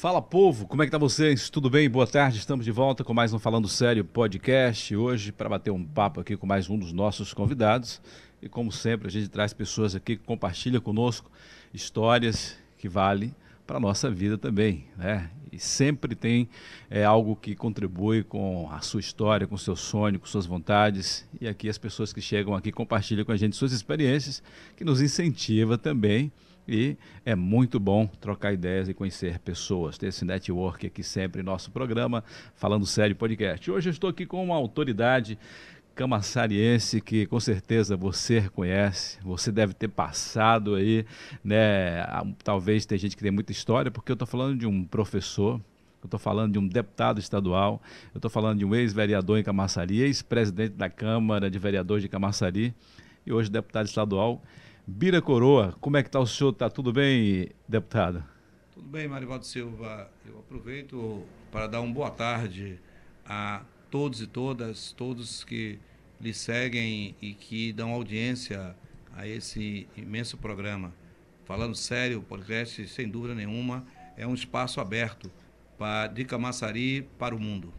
Fala povo, como é que tá vocês? Tudo bem? Boa tarde, estamos de volta com mais um Falando Sério podcast. Hoje para bater um papo aqui com mais um dos nossos convidados. E como sempre, a gente traz pessoas aqui que compartilham conosco histórias que valem para a nossa vida também, né? E sempre tem é, algo que contribui com a sua história, com o seu sonho, com suas vontades. E aqui as pessoas que chegam aqui compartilham com a gente suas experiências, que nos incentiva também e é muito bom trocar ideias e conhecer pessoas, ter esse network aqui sempre em nosso programa, Falando Sério Podcast. Hoje eu estou aqui com uma autoridade camaçariense que com certeza você conhece, você deve ter passado aí, né? Talvez tem gente que tem muita história, porque eu estou falando de um professor, eu estou falando de um deputado estadual, eu estou falando de um ex-vereador em Camaçari, ex-presidente da Câmara de Vereadores de Camaçari e hoje deputado estadual. Bira Coroa, como é que está o senhor? Está tudo bem, deputado? Tudo bem, Marivaldo Silva. Eu aproveito para dar uma boa tarde a todos e todas, todos que lhe seguem e que dão audiência a esse imenso programa. Falando sério, o podcast, sem dúvida nenhuma, é um espaço aberto para, de Camaçari para o mundo.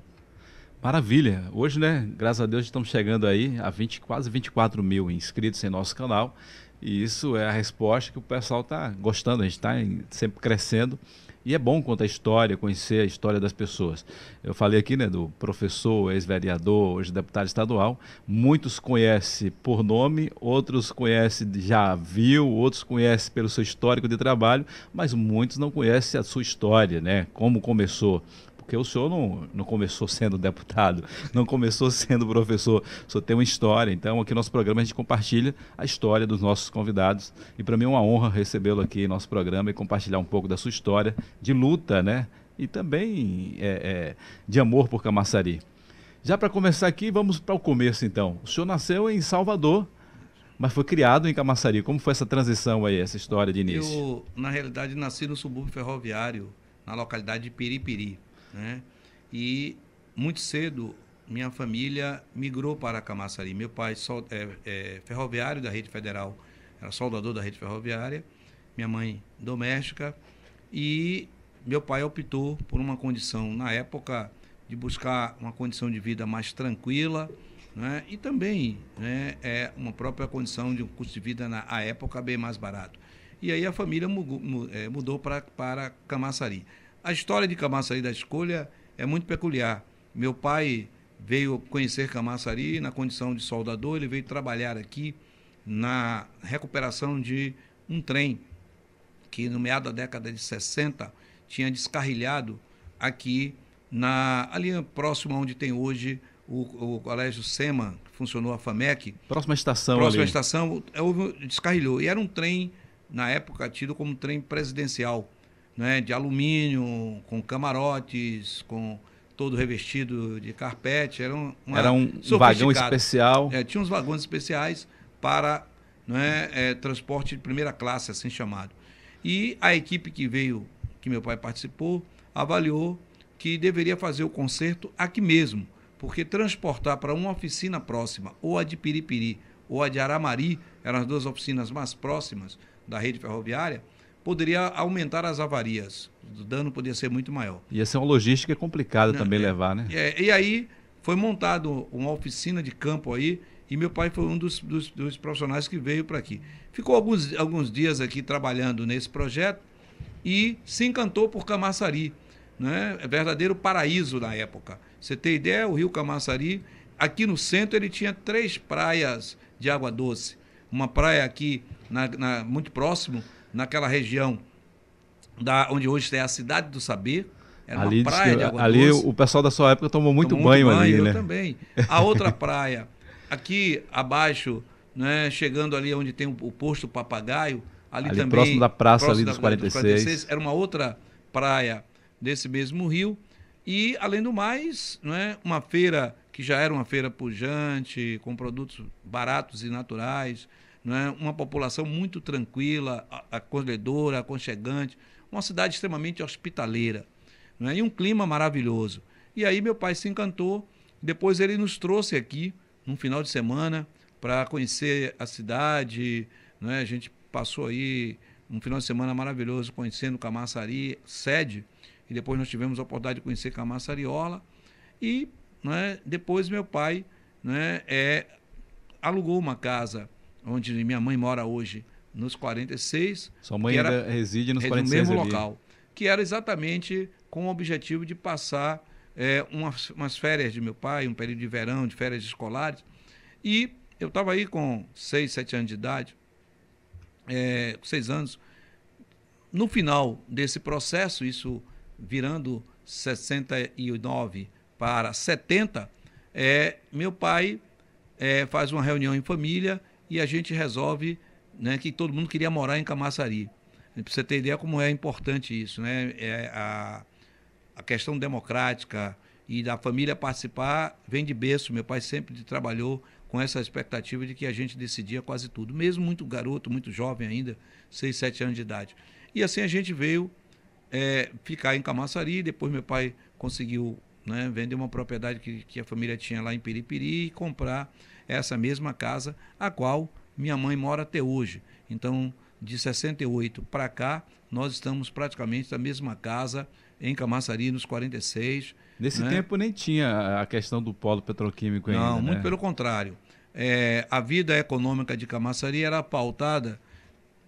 Maravilha. Hoje, né, graças a Deus, estamos chegando aí a 20, quase 24 mil inscritos em nosso canal. E isso é a resposta que o pessoal está gostando, a gente está sempre crescendo. E é bom contar a história, conhecer a história das pessoas. Eu falei aqui né, do professor, ex-vereador, hoje deputado estadual. Muitos conhecem por nome, outros conhecem, já viu, outros conhecem pelo seu histórico de trabalho, mas muitos não conhecem a sua história, né? Como começou porque o senhor não, não começou sendo deputado, não começou sendo professor, o senhor tem uma história. Então, aqui no nosso programa a gente compartilha a história dos nossos convidados. E para mim é uma honra recebê-lo aqui em nosso programa e compartilhar um pouco da sua história de luta, né? E também é, é, de amor por Camaçari. Já para começar aqui, vamos para o começo então. O senhor nasceu em Salvador, mas foi criado em Camaçari. Como foi essa transição aí, essa história de início? Eu, na realidade, nasci no subúrbio ferroviário, na localidade de Piripiri. Né? E muito cedo minha família migrou para Camaçari. Meu pai é, é ferroviário da rede federal, era soldador da rede ferroviária, minha mãe doméstica e meu pai optou por uma condição na época de buscar uma condição de vida mais tranquila, né? e também né, é uma própria condição de um custo de vida na época bem mais barato. E aí a família mudou, é, mudou para, para Camaçari. A história de Camaçari da escolha é muito peculiar. Meu pai veio conhecer Camaçari na condição de soldador, ele veio trabalhar aqui na recuperação de um trem que no meado da década de 60 tinha descarrilhado aqui na ali próximo onde tem hoje o, o colégio SEMA, que funcionou a FAMEC. Próxima estação Próxima ali. estação, houve, descarrilhou. E era um trem, na época, tido como um trem presidencial né, de alumínio, com camarotes, com todo revestido de carpete. Era um, era um vagão especial. É, tinha uns vagões especiais para né, é, transporte de primeira classe, assim chamado. E a equipe que veio, que meu pai participou, avaliou que deveria fazer o conserto aqui mesmo, porque transportar para uma oficina próxima, ou a de Piripiri, ou a de Aramari, eram as duas oficinas mais próximas da rede ferroviária, poderia aumentar as avarias. O dano poderia ser muito maior. Ia ser uma logística complicada também é, levar, né? É, e aí foi montado uma oficina de campo aí e meu pai foi um dos, dos, dos profissionais que veio para aqui. Ficou alguns, alguns dias aqui trabalhando nesse projeto e se encantou por Camaçari. Né? É verdadeiro paraíso na época. Você tem ideia, o rio Camaçari, aqui no centro ele tinha três praias de água doce. Uma praia aqui na, na, muito próximo naquela região da onde hoje tem a cidade do saber. Era ali, uma praia de água Ali doce. o pessoal da sua época tomou muito tomou banho, muito banho ali, eu né? também. A outra praia, aqui abaixo, né, chegando ali onde tem o, o posto Papagaio, ali, ali também próximo da praça próximo ali dos, da, 46. dos 46. Era uma outra praia desse mesmo rio. E, além do mais, né, uma feira que já era uma feira pujante, com produtos baratos e naturais, né? uma população muito tranquila, acolhedora, aconchegante, uma cidade extremamente hospitaleira né? e um clima maravilhoso. E aí meu pai se encantou, depois ele nos trouxe aqui, num final de semana, para conhecer a cidade, né? a gente passou aí um final de semana maravilhoso conhecendo Camaçari, sede, e depois nós tivemos a oportunidade de conhecer Camaçariola. E depois meu pai é, alugou uma casa onde minha mãe mora hoje, nos 46. Sua mãe era, ainda reside nos 46 no mesmo ali. local. Que era exatamente com o objetivo de passar é, umas, umas férias de meu pai, um período de verão, de férias escolares. E eu estava aí com 6, 7 anos de idade, é, 6 anos. No final desse processo, isso virando 69 para 70, é, meu pai é, faz uma reunião em família e a gente resolve né, que todo mundo queria morar em Camaçari. Para você ter ideia como é importante isso, né? É a, a questão democrática e da família participar vem de berço. Meu pai sempre trabalhou com essa expectativa de que a gente decidia quase tudo, mesmo muito garoto, muito jovem ainda, 6, 7 anos de idade. E assim a gente veio é, ficar em Camaçari, depois meu pai conseguiu né, vender uma propriedade que, que a família tinha lá em Piripiri e comprar essa mesma casa, a qual minha mãe mora até hoje. Então, de 68 para cá, nós estamos praticamente na mesma casa, em Camaçari, nos 46. Nesse né? tempo nem tinha a questão do polo petroquímico ainda. Não, muito né? pelo contrário. É, a vida econômica de Camaçari era pautada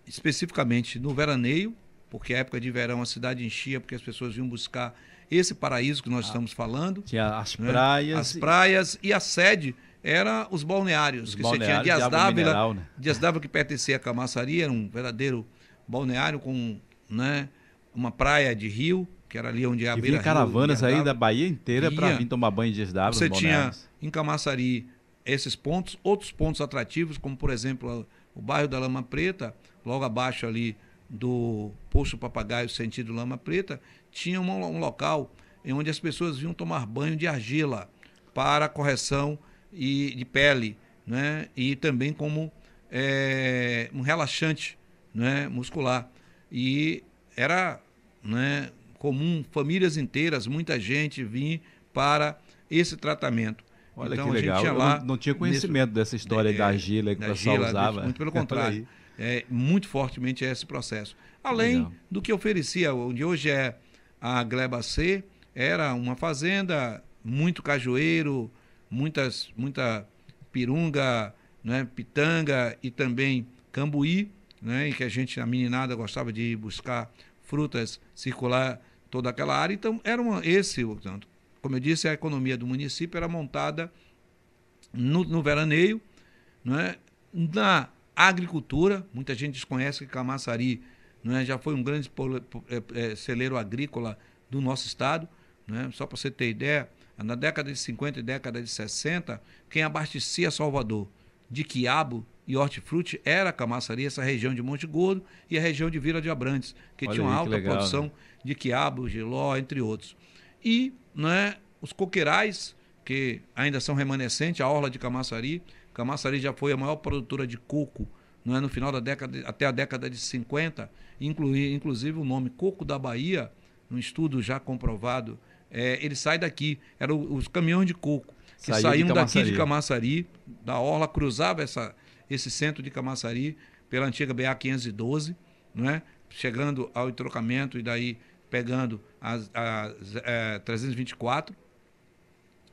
especificamente no veraneio, porque a época de verão a cidade enchia, porque as pessoas vinham buscar esse paraíso que nós ah, estamos falando. Tinha as né? praias. As praias e a sede era os balneários. Os que balneários você tinha Dias Dávila, né? Dias Dávila que pertencia à Camaçaria, era um verdadeiro balneário com né, uma praia de rio, que era ali onde é a beira caravanas aí da Bahia inteira para vir tomar banho de Dias Dávila. Você tinha em Camaçari esses pontos, outros pontos atrativos, como por exemplo o bairro da Lama Preta, logo abaixo ali do Poço Papagaio, sentido Lama Preta, tinha um, um local em onde as pessoas vinham tomar banho de argila para correção e de pele, né? e também como é, um relaxante né? muscular. E era né, comum famílias inteiras, muita gente vir para esse tratamento. Olha então, que legal. Eu não, não, tinha conhecimento nesse, dessa história é, da argila que da o pessoal argila, usava. Muito pelo contrário. é, muito fortemente esse processo. Além legal. do que oferecia, onde hoje é a Gleba C, era uma fazenda, muito cajueiro, muitas, muita pirunga, né, pitanga e também cambuí, né, em que a gente, a meninada, gostava de buscar frutas, circular toda aquela área. Então, era uma, esse, portanto, como eu disse, a economia do município era montada no, no veraneio, né, na agricultura. Muita gente desconhece que Camaçari né, já foi um grande é, é, celeiro agrícola do nosso estado. Né? Só para você ter ideia, na década de 50 e década de 60, quem abastecia Salvador de quiabo e hortifruti era a Camaçaria, essa região de Monte Gordo e a região de Vila de Abrantes, que Olha tinha uma aí, alta legal, produção né? de quiabo, giló, entre outros. E né, os coqueirais, que ainda são remanescentes, a orla de Camaçari. Camaçari já foi a maior produtora de coco né, no final da década, até a década de 50, inclui, inclusive o nome Coco da Bahia, um estudo já comprovado, é, ele sai daqui. Eram os caminhões de coco que Saiu saíam de daqui de Camaçari, da Orla, cruzava essa, esse centro de Camaçari pela antiga BA 512, né? chegando ao entrocamento e daí pegando as, as é, 324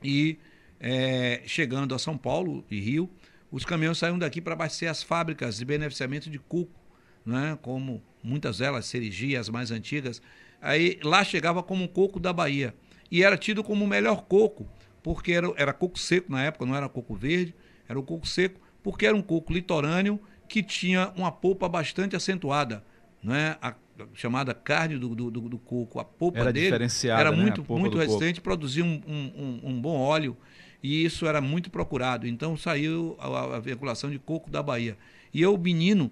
e é, chegando a São Paulo e Rio, os caminhões saíam daqui para abastecer as fábricas de beneficiamento de coco, né? como muitas delas, Serigi, as mais antigas. Aí lá chegava como um coco da Bahia e era tido como o melhor coco, porque era, era coco seco na época, não era coco verde, era o coco seco, porque era um coco litorâneo que tinha uma polpa bastante acentuada, né? a chamada carne do, do, do coco, a polpa era dele era né? muito, muito resistente, coco. produzia um, um, um, bom óleo e isso era muito procurado. Então saiu a, a veiculação de coco da Bahia. E eu, menino,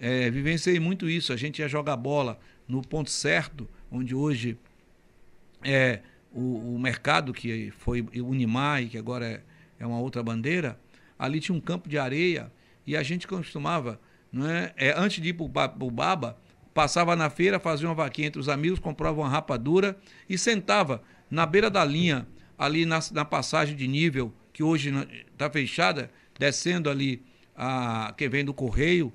é, vivenciei muito isso. A gente ia jogar bola no ponto certo, onde hoje é o, o mercado, que foi o Unimar e que agora é, é uma outra bandeira, ali tinha um campo de areia e a gente costumava, não é, antes de ir para o Baba, passava na feira, fazia uma vaquinha entre os amigos, comprava uma rapadura e sentava na beira da linha, ali na, na passagem de nível, que hoje está fechada, descendo ali a que vem do Correio,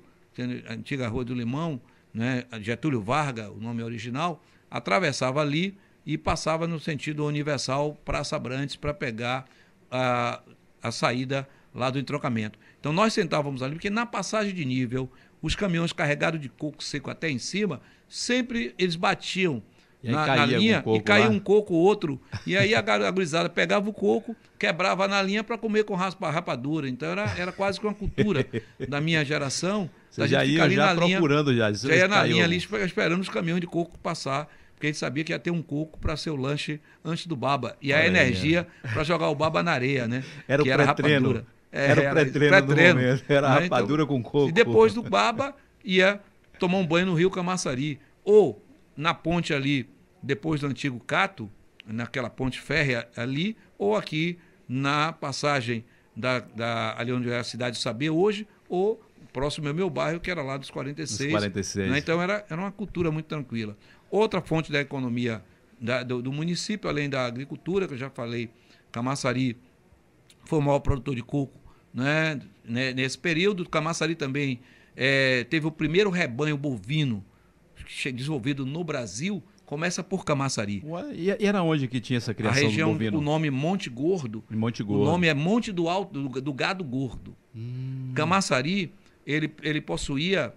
a antiga Rua do Limão, né, Getúlio Vargas, o nome original, atravessava ali e passava no sentido universal Praça Abrantes para pegar a, a saída lá do entrocamento. Então nós sentávamos ali, porque na passagem de nível, os caminhões carregados de coco seco até em cima, sempre eles batiam na, na, linha e caía um coco outro. E aí a, gurizada pegava o coco, quebrava na linha para comer com raspa, rapadura. Então era, era quase que uma cultura da minha geração. Você já ia já procurando linha, já. Já ia na linha ali esperando os caminhões de coco passar. Porque a gente sabia que ia ter um coco para ser o lanche antes do baba. E a energia para jogar o baba na areia, né? Era que o pré-treino. É, era o pré-treino pré momento. Era né? rapadura então, com coco. E depois do baba, ia tomar um banho no Rio Camaçari. Ou na ponte ali depois do antigo Cato, naquela ponte férrea ali, ou aqui na passagem da, da, ali onde é a cidade de Saber hoje, ou próximo ao meu bairro, que era lá dos 46. Dos 46. Né? Então era, era uma cultura muito tranquila. Outra fonte da economia da, do, do, município, além da agricultura, que eu já falei, Camaçari foi o maior produtor de coco né? nesse período. Camaçari também é, teve o primeiro rebanho bovino desenvolvido no Brasil, Começa por Camaçari. E era onde que tinha essa criação A região, o nome Monte Gordo. Monte Gordo. O nome é Monte do Alto, do, do Gado Gordo. Hum. Camaçari, ele, ele possuía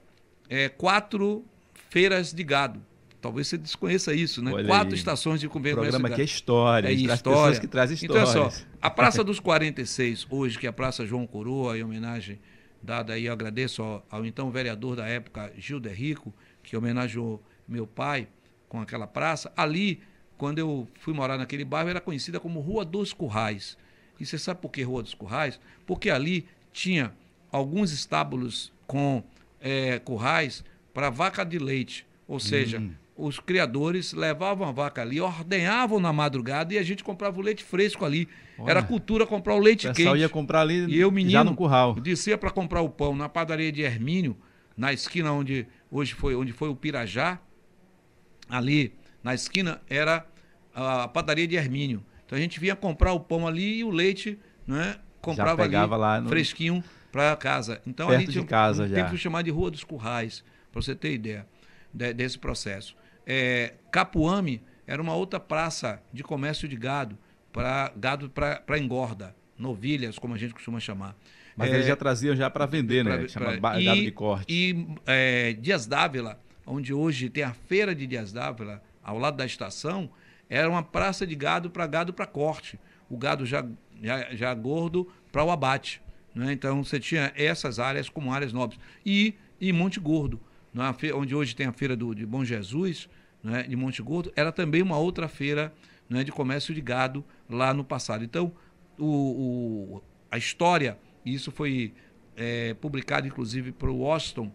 é, quatro feiras de gado. Talvez você desconheça isso, né? Olha Quatro aí. estações de convívio. O programa aqui é história. É história. pessoas que trazem histórias. Então, é só, a Praça dos 46, hoje, que é a Praça João Coroa, em homenagem dada aí, eu agradeço ao, ao então vereador da época, Gil Rico, que homenageou meu pai, com aquela praça, ali, quando eu fui morar naquele bairro, era conhecida como Rua dos Currais. E você sabe por que Rua dos Currais? Porque ali tinha alguns estábulos com é, currais para vaca de leite. Ou seja, hum. Os criadores levavam a vaca ali, ordenhavam na madrugada e a gente comprava o leite fresco ali. Olha, Era cultura comprar o leite o quente. ia comprar ali e eu, menino, já no curral. Descia para comprar o pão na padaria de Hermínio, na esquina onde hoje foi, onde foi o Pirajá, ali na esquina era a padaria de Hermínio. Então a gente vinha comprar o pão ali e o leite, né? Comprava ali lá no... fresquinho para casa. Então Perto ali tinha de casa um, já. tempo chamado de Rua dos Currais, para você ter ideia de, desse processo. É, Capuame era uma outra praça de comércio de gado, para gado para engorda, novilhas, como a gente costuma chamar. Mas é, eles já traziam já para vender, pra, né? Chama pra, gado de corte. E é, Dias Dávila onde hoje tem a feira de Dias Dávila, ao lado da estação, era uma praça de gado para gado para corte. O gado já, já, já gordo para o abate. Né? Então você tinha essas áreas como áreas nobres. E em Monte Gordo, onde hoje tem a feira do, de Bom Jesus, né? de Monte Gordo, era também uma outra feira né? de comércio de gado lá no passado. Então, o, o a história, e isso foi é, publicado inclusive para o Washington,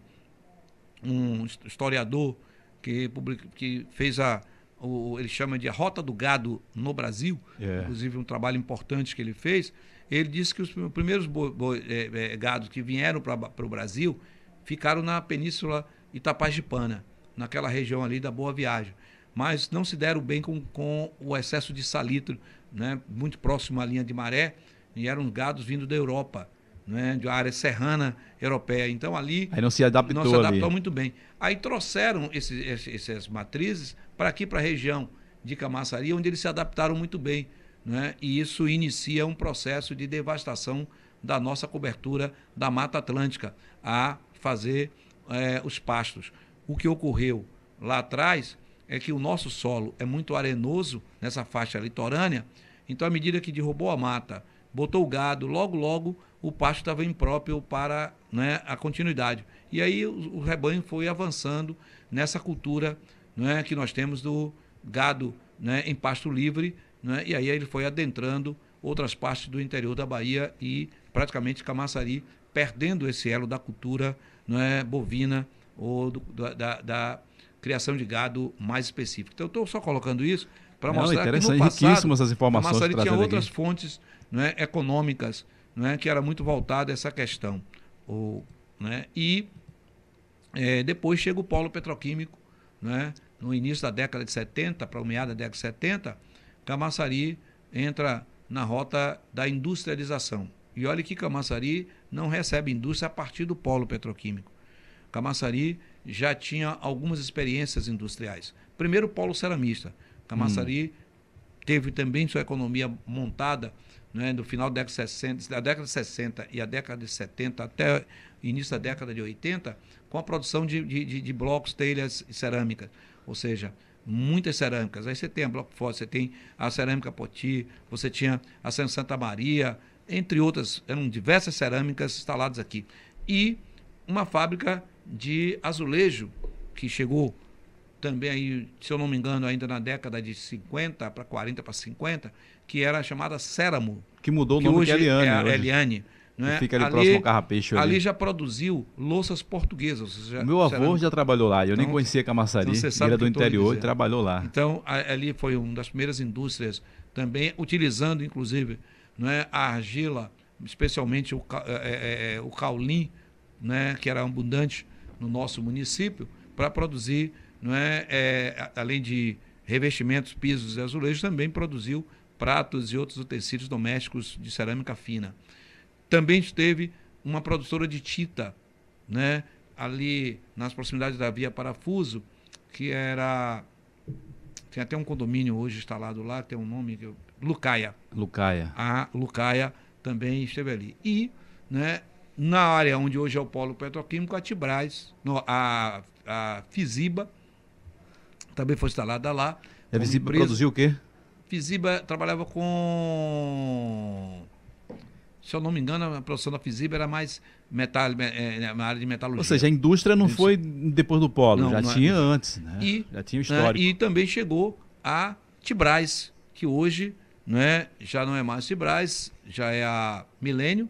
um historiador que, publica, que fez a, o, ele chama de a Rota do Gado no Brasil, é. inclusive um trabalho importante que ele fez. Ele disse que os primeiros é, é, gados que vieram para o Brasil ficaram na Península Itapajipana, naquela região ali da Boa Viagem. Mas não se deram bem com, com o excesso de salitro, né, muito próximo à linha de maré, e eram gados vindo da Europa né, de uma área serrana europeia. Então ali Aí não se adaptou, não se adaptou ali. muito bem. Aí trouxeram esses, essas matrizes para aqui para a região de Camaçari, onde eles se adaptaram muito bem, né? E isso inicia um processo de devastação da nossa cobertura da Mata Atlântica a fazer é, os pastos. O que ocorreu lá atrás é que o nosso solo é muito arenoso nessa faixa litorânea, então à medida que derrubou a mata, botou o gado, logo logo o pasto estava impróprio para né, a continuidade. E aí o, o, rebanho foi avançando nessa cultura né, que nós temos do gado né, em pasto livre, né, e aí ele foi adentrando outras partes do interior da Bahia e praticamente Camaçari, perdendo esse elo da cultura né, bovina ou do, da, da, criação de gado mais específica. Então, eu estou só colocando isso para mostrar que no passado, riquíssimas as informações Camaçari tinha outras aqui. fontes né, econômicas né, que era muito voltado a essa questão. O, né, e é, depois chega o polo petroquímico, né, no início da década de 70, para o meado da década de 70, Camaçari entra na rota da industrialização. E olha que Camaçari não recebe indústria a partir do polo petroquímico. Camaçari já tinha algumas experiências industriais. Primeiro, o polo ceramista. Camaçari hum. teve também sua economia montada né, no final da década, de 60, da década de 60 e a década de 70 até início da década de 80, com a produção de, de, de blocos, telhas e cerâmica. Ou seja, muitas cerâmicas. Aí você tem a Bloco Forte, você tem a Cerâmica Poti, você tinha a Santa Maria, entre outras, eram diversas cerâmicas instaladas aqui. E uma fábrica de azulejo que chegou também aí, se eu não me engano, ainda na década de 50 para 40 para 50, que era chamada Ceramo. Que mudou o nome hoje que é Eliane. É a Eliane. Né? Fica ali, ali próximo ao Carrapecho. Ali. ali já produziu louças portuguesas. Seja, Meu avô cerâmica. já trabalhou lá. Eu então, nem conhecia Camaçari. Então era do interior e trabalhou lá. Então, ali foi uma das primeiras indústrias também, utilizando, inclusive, não é, a argila, especialmente o, é, é, é, o caulim, né, que era abundante no nosso município, para produzir, não é, é, além de revestimentos, pisos e azulejos, também produziu pratos e outros utensílios domésticos de cerâmica fina. Também esteve uma produtora de tita, né, ali nas proximidades da Via Parafuso, que era tem até um condomínio hoje instalado lá, tem um nome que eu, Lucaia. Lucaia. A Lucaia também esteve ali. E, né, na área onde hoje é o polo petroquímico, a Tibraz, no, a, a Fisiba também foi instalada lá. A Fisiba produziu o quê? Fisiba trabalhava com. Se eu não me engano, a produção da Fisiba era mais metal, é, é, na área de metalurgia. Ou seja, a indústria não foi depois do polo, não, já não é tinha é. antes, né? E, já tinha histórico. Né, e também chegou a Tibraz, que hoje né, já não é mais Tibraz, já é a Milênio,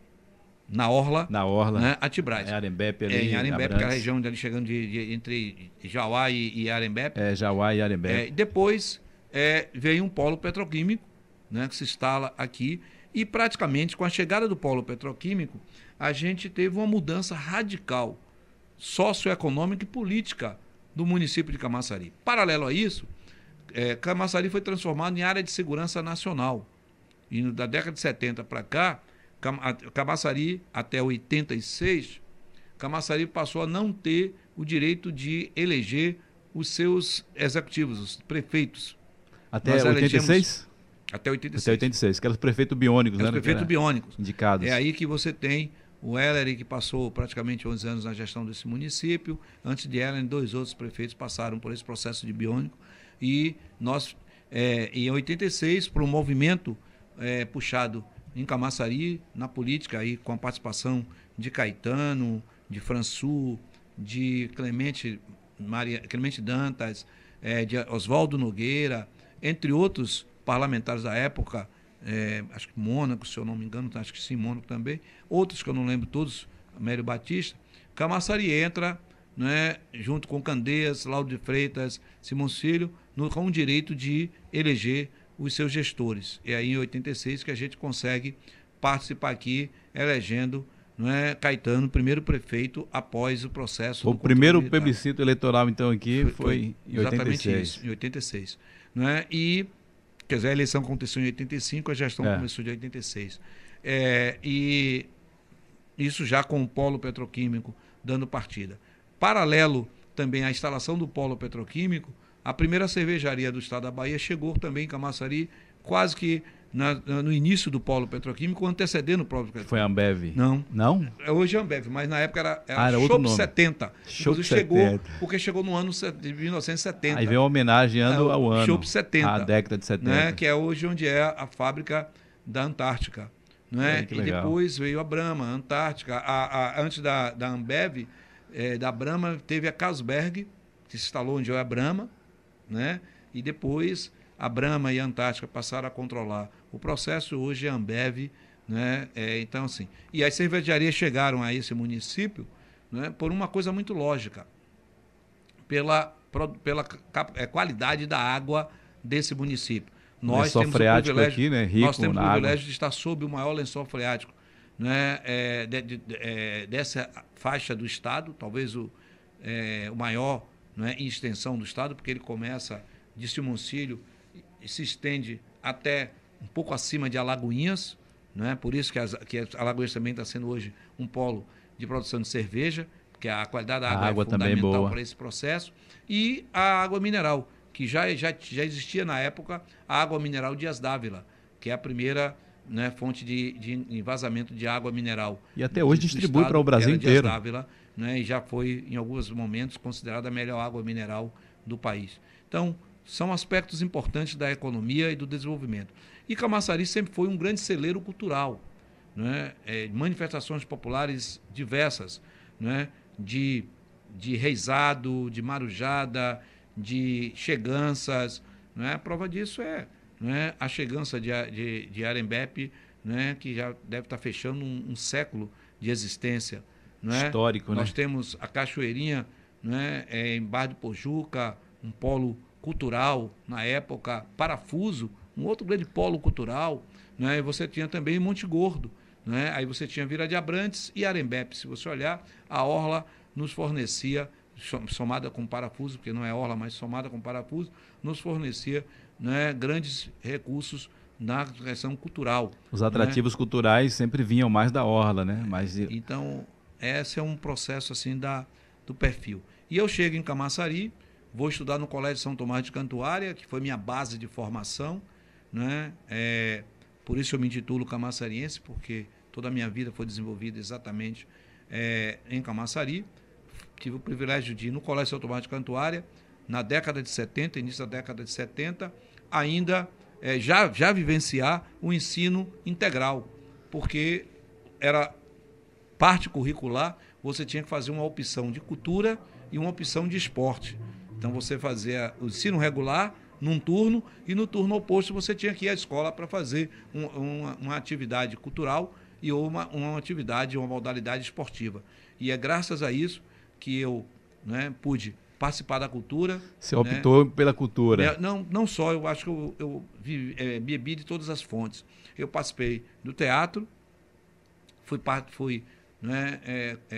na Orla. Na Orla. Né, a Tibraz. É Arembepe ali. É, em Arembepe, que é a região ali chegando de, de, entre Jauá e, e Arembepe. É, Jauá e Arembepe. É, depois é, veio um polo petroquímico, né, que se instala aqui, e praticamente com a chegada do polo petroquímico, a gente teve uma mudança radical socioeconômica e política do município de Camaçari. Paralelo a isso, é, Camaçari foi transformado em área de segurança nacional. E da década de 70 para cá, Camaçari, até 86, Camaçari passou a não ter o direito de eleger os seus executivos, os prefeitos. Até Nós 86? Até 86. Até 86, que eram os prefeitos biônicos, né? Os prefeitos biônicos. Indicados. É aí que você tem o Heller, que passou praticamente 11 anos na gestão desse município. Antes de Heller, dois outros prefeitos passaram por esse processo de biônico. E nós, é, em 86, para um movimento é, puxado em Camaçari, na política, aí, com a participação de Caetano, de Françu, de Clemente, Maria, Clemente Dantas, é, de Oswaldo Nogueira, entre outros parlamentares da época, é, acho que Mônaco, se eu não me engano, acho que sim, Mônaco também, outros que eu não lembro todos, Amério Batista, Camaçari entra, né, junto com Candeias, Laudo de Freitas, Simão Filho, no, com o direito de eleger os seus gestores. É aí em 86 que a gente consegue participar aqui, elegendo não é, Caetano, primeiro prefeito após o processo. O primeiro plebiscito eleitoral, então, aqui foi, foi em 86. Exatamente isso, em 86. Não é? E, quer dizer, a eleição aconteceu em 85, a gestão é. começou em 86. É, e isso já com o polo petroquímico dando partida. Paralelo também à instalação do polo petroquímico, a primeira cervejaria do estado da Bahia chegou também em Camaçari, quase que na, no início do polo petroquímico, antecedendo o polo petroquímico. Foi a Ambev? Não. Não? É, hoje é a Ambev, mas na época era, era, ah, era Shop 70. Shop chegou, porque chegou no ano de 1970. Aí veio uma homenagem é, ao ano. Shop 70. A década de 70. Né, que é hoje onde é a fábrica da Antártica. Né? É, e legal. depois veio a Brahma, a Antártica. A, a, antes da, da Ambev, é, da Brahma, teve a Carlsberg, que se instalou onde é a Brahma, né? E depois a Brahma e a Antártica passaram a controlar o processo. Hoje é Ambev, né? É, então assim. E as cervejarias chegaram a esse município, né? Por uma coisa muito lógica, pela pela é, qualidade da água desse município. Nós lençol temos o privilégio, aqui, né? Rico nós temos o privilégio água. de estar sob o maior lençol freático né? É, de, de, é, dessa faixa do estado, talvez o, é, o maior é, em extensão do estado, porque ele começa de Simoncílio e se estende até um pouco acima de Alagoinhas, é por isso que, as, que Alagoinhas também está sendo hoje um polo de produção de cerveja, porque a qualidade da água, água é fundamental para esse processo, e a água mineral, que já, já, já existia na época a água mineral Dias Dávila, que é a primeira né, fonte de, de vazamento de água mineral. E até hoje distribui para o Brasil inteiro. Dias Dávila, né, e já foi, em alguns momentos, considerada a melhor água mineral do país. Então, são aspectos importantes da economia e do desenvolvimento. E Camaçari sempre foi um grande celeiro cultural, né? É, manifestações populares diversas, né? de, de reizado, de marujada, de cheganças. Né? A prova disso é né? a chegança de, de, de Arembepe, né? que já deve estar fechando um, um século de existência. Né? Histórico, Nós né? temos a Cachoeirinha né? É, em Bar de Pojuca, um polo cultural na época, Parafuso, um outro grande polo cultural. Né? E você tinha também Monte Gordo. Né? Aí você tinha Vila de Abrantes e Arembepe. Se você olhar, a Orla nos fornecia, somada com parafuso, porque não é Orla, mas somada com parafuso, nos fornecia né, grandes recursos na questão cultural. Os atrativos né? culturais sempre vinham mais da Orla, né? Mas... Então, esse é um processo assim da, do perfil. E eu chego em Camaçari, vou estudar no Colégio São Tomás de Cantuária, que foi minha base de formação, né? É, por isso eu me intitulo Camaçariense, porque toda a minha vida foi desenvolvida exatamente é, em Camaçari. Tive o privilégio de ir no Colégio São Tomás de Cantuária, na década de 70, início da década de 70, ainda é, já, já vivenciar o ensino integral, porque era parte curricular, você tinha que fazer uma opção de cultura e uma opção de esporte. Então você fazia o ensino regular num turno e no turno oposto você tinha que ir à escola para fazer um, uma, uma, atividade cultural e uma, uma atividade, uma modalidade esportiva. E é graças a isso que eu né, pude participar da cultura. Você optou né? pela cultura? É, não, não só, eu acho que eu, eu vi, é, bebi de todas as fontes. Eu participei do teatro, fui, fui né, é, é,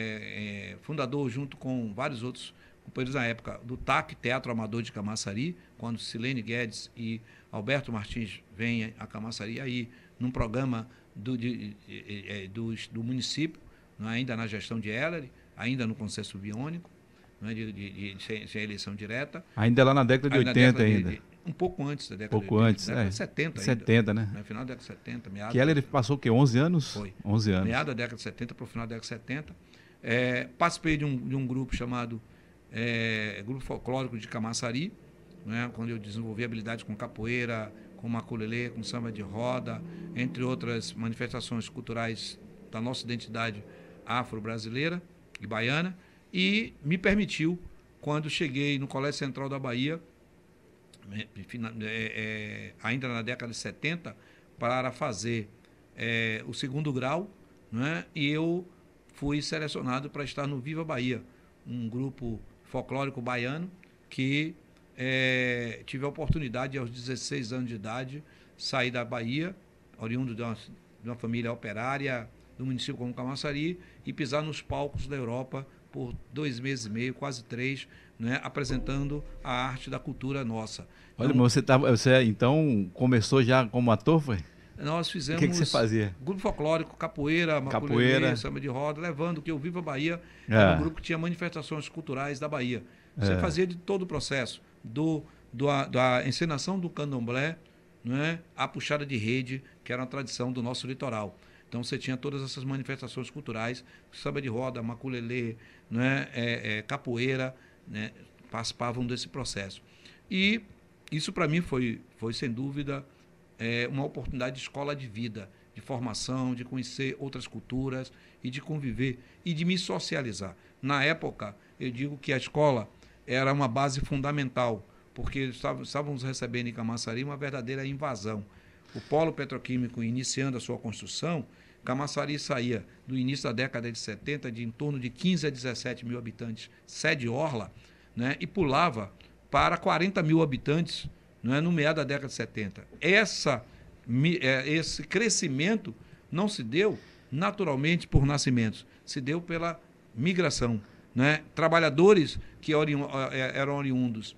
é, fundador junto com vários outros companheiros na época do TAC, Teatro Amador de Camaçari, quando Silene Guedes e Alberto Martins vêm a Camaçari, aí num programa do, de, de, do, do, município, é, ainda na gestão de Heller, ainda no consenso biônico, é, de, de, de, sem, sem, eleição direta. Ainda lá na década de 80 década ainda. Um pouco antes da década pouco de 80. antes, década é. de 70 ainda. 70, né? No final da década de 70. Meados que Heller passou o quê? 11 anos? Foi. 11 anos. Meado da década de 70 para o final da década de 70. É, participei de um, de um grupo chamado é, Grupo Folclórico de Camaçari, né, quando eu desenvolvi habilidades com capoeira, com maculelê, com samba de roda, entre outras manifestações culturais da nossa identidade afro-brasileira e baiana, e me permitiu, quando cheguei no Colégio Central da Bahia, é, é, ainda na década de 70, para fazer é, o segundo grau, né, e eu fui selecionado para estar no Viva Bahia, um grupo folclórico baiano que é, tive a oportunidade, aos 16 anos de idade, sair da Bahia, oriundo de uma, de uma família operária do município como Camaçari, e pisar nos palcos da Europa por dois meses e meio, quase três, né, apresentando a arte da cultura nossa. Olha, então, mas você, tá, você então começou já como ator, foi? Nós fizemos. O que, que você fazia? Grupo folclórico, capoeira, capoeira, samba de roda, levando que o Viva Bahia é. era um grupo que tinha manifestações culturais da Bahia. Você é. fazia de todo o processo do, do a, da encenação do candomblé, né, a puxada de rede, que era uma tradição do nosso litoral. Então você tinha todas essas manifestações culturais, samba de roda, maculelê, né, é, é, capoeira, né, participavam desse processo. E isso para mim foi, foi sem dúvida é, uma oportunidade de escola de vida, de formação, de conhecer outras culturas e de conviver e de me socializar. Na época, eu digo que a escola era uma base fundamental, porque estávamos recebendo em Camaçari uma verdadeira invasão. O polo petroquímico iniciando a sua construção, Camaçari saía do início da década de 70 de em torno de 15 a 17 mil habitantes, sede Orla, né, e pulava para 40 mil habitantes né, no meio da década de 70. Essa, é, esse crescimento não se deu naturalmente por nascimentos, se deu pela migração né? trabalhadores que é, eram oriundos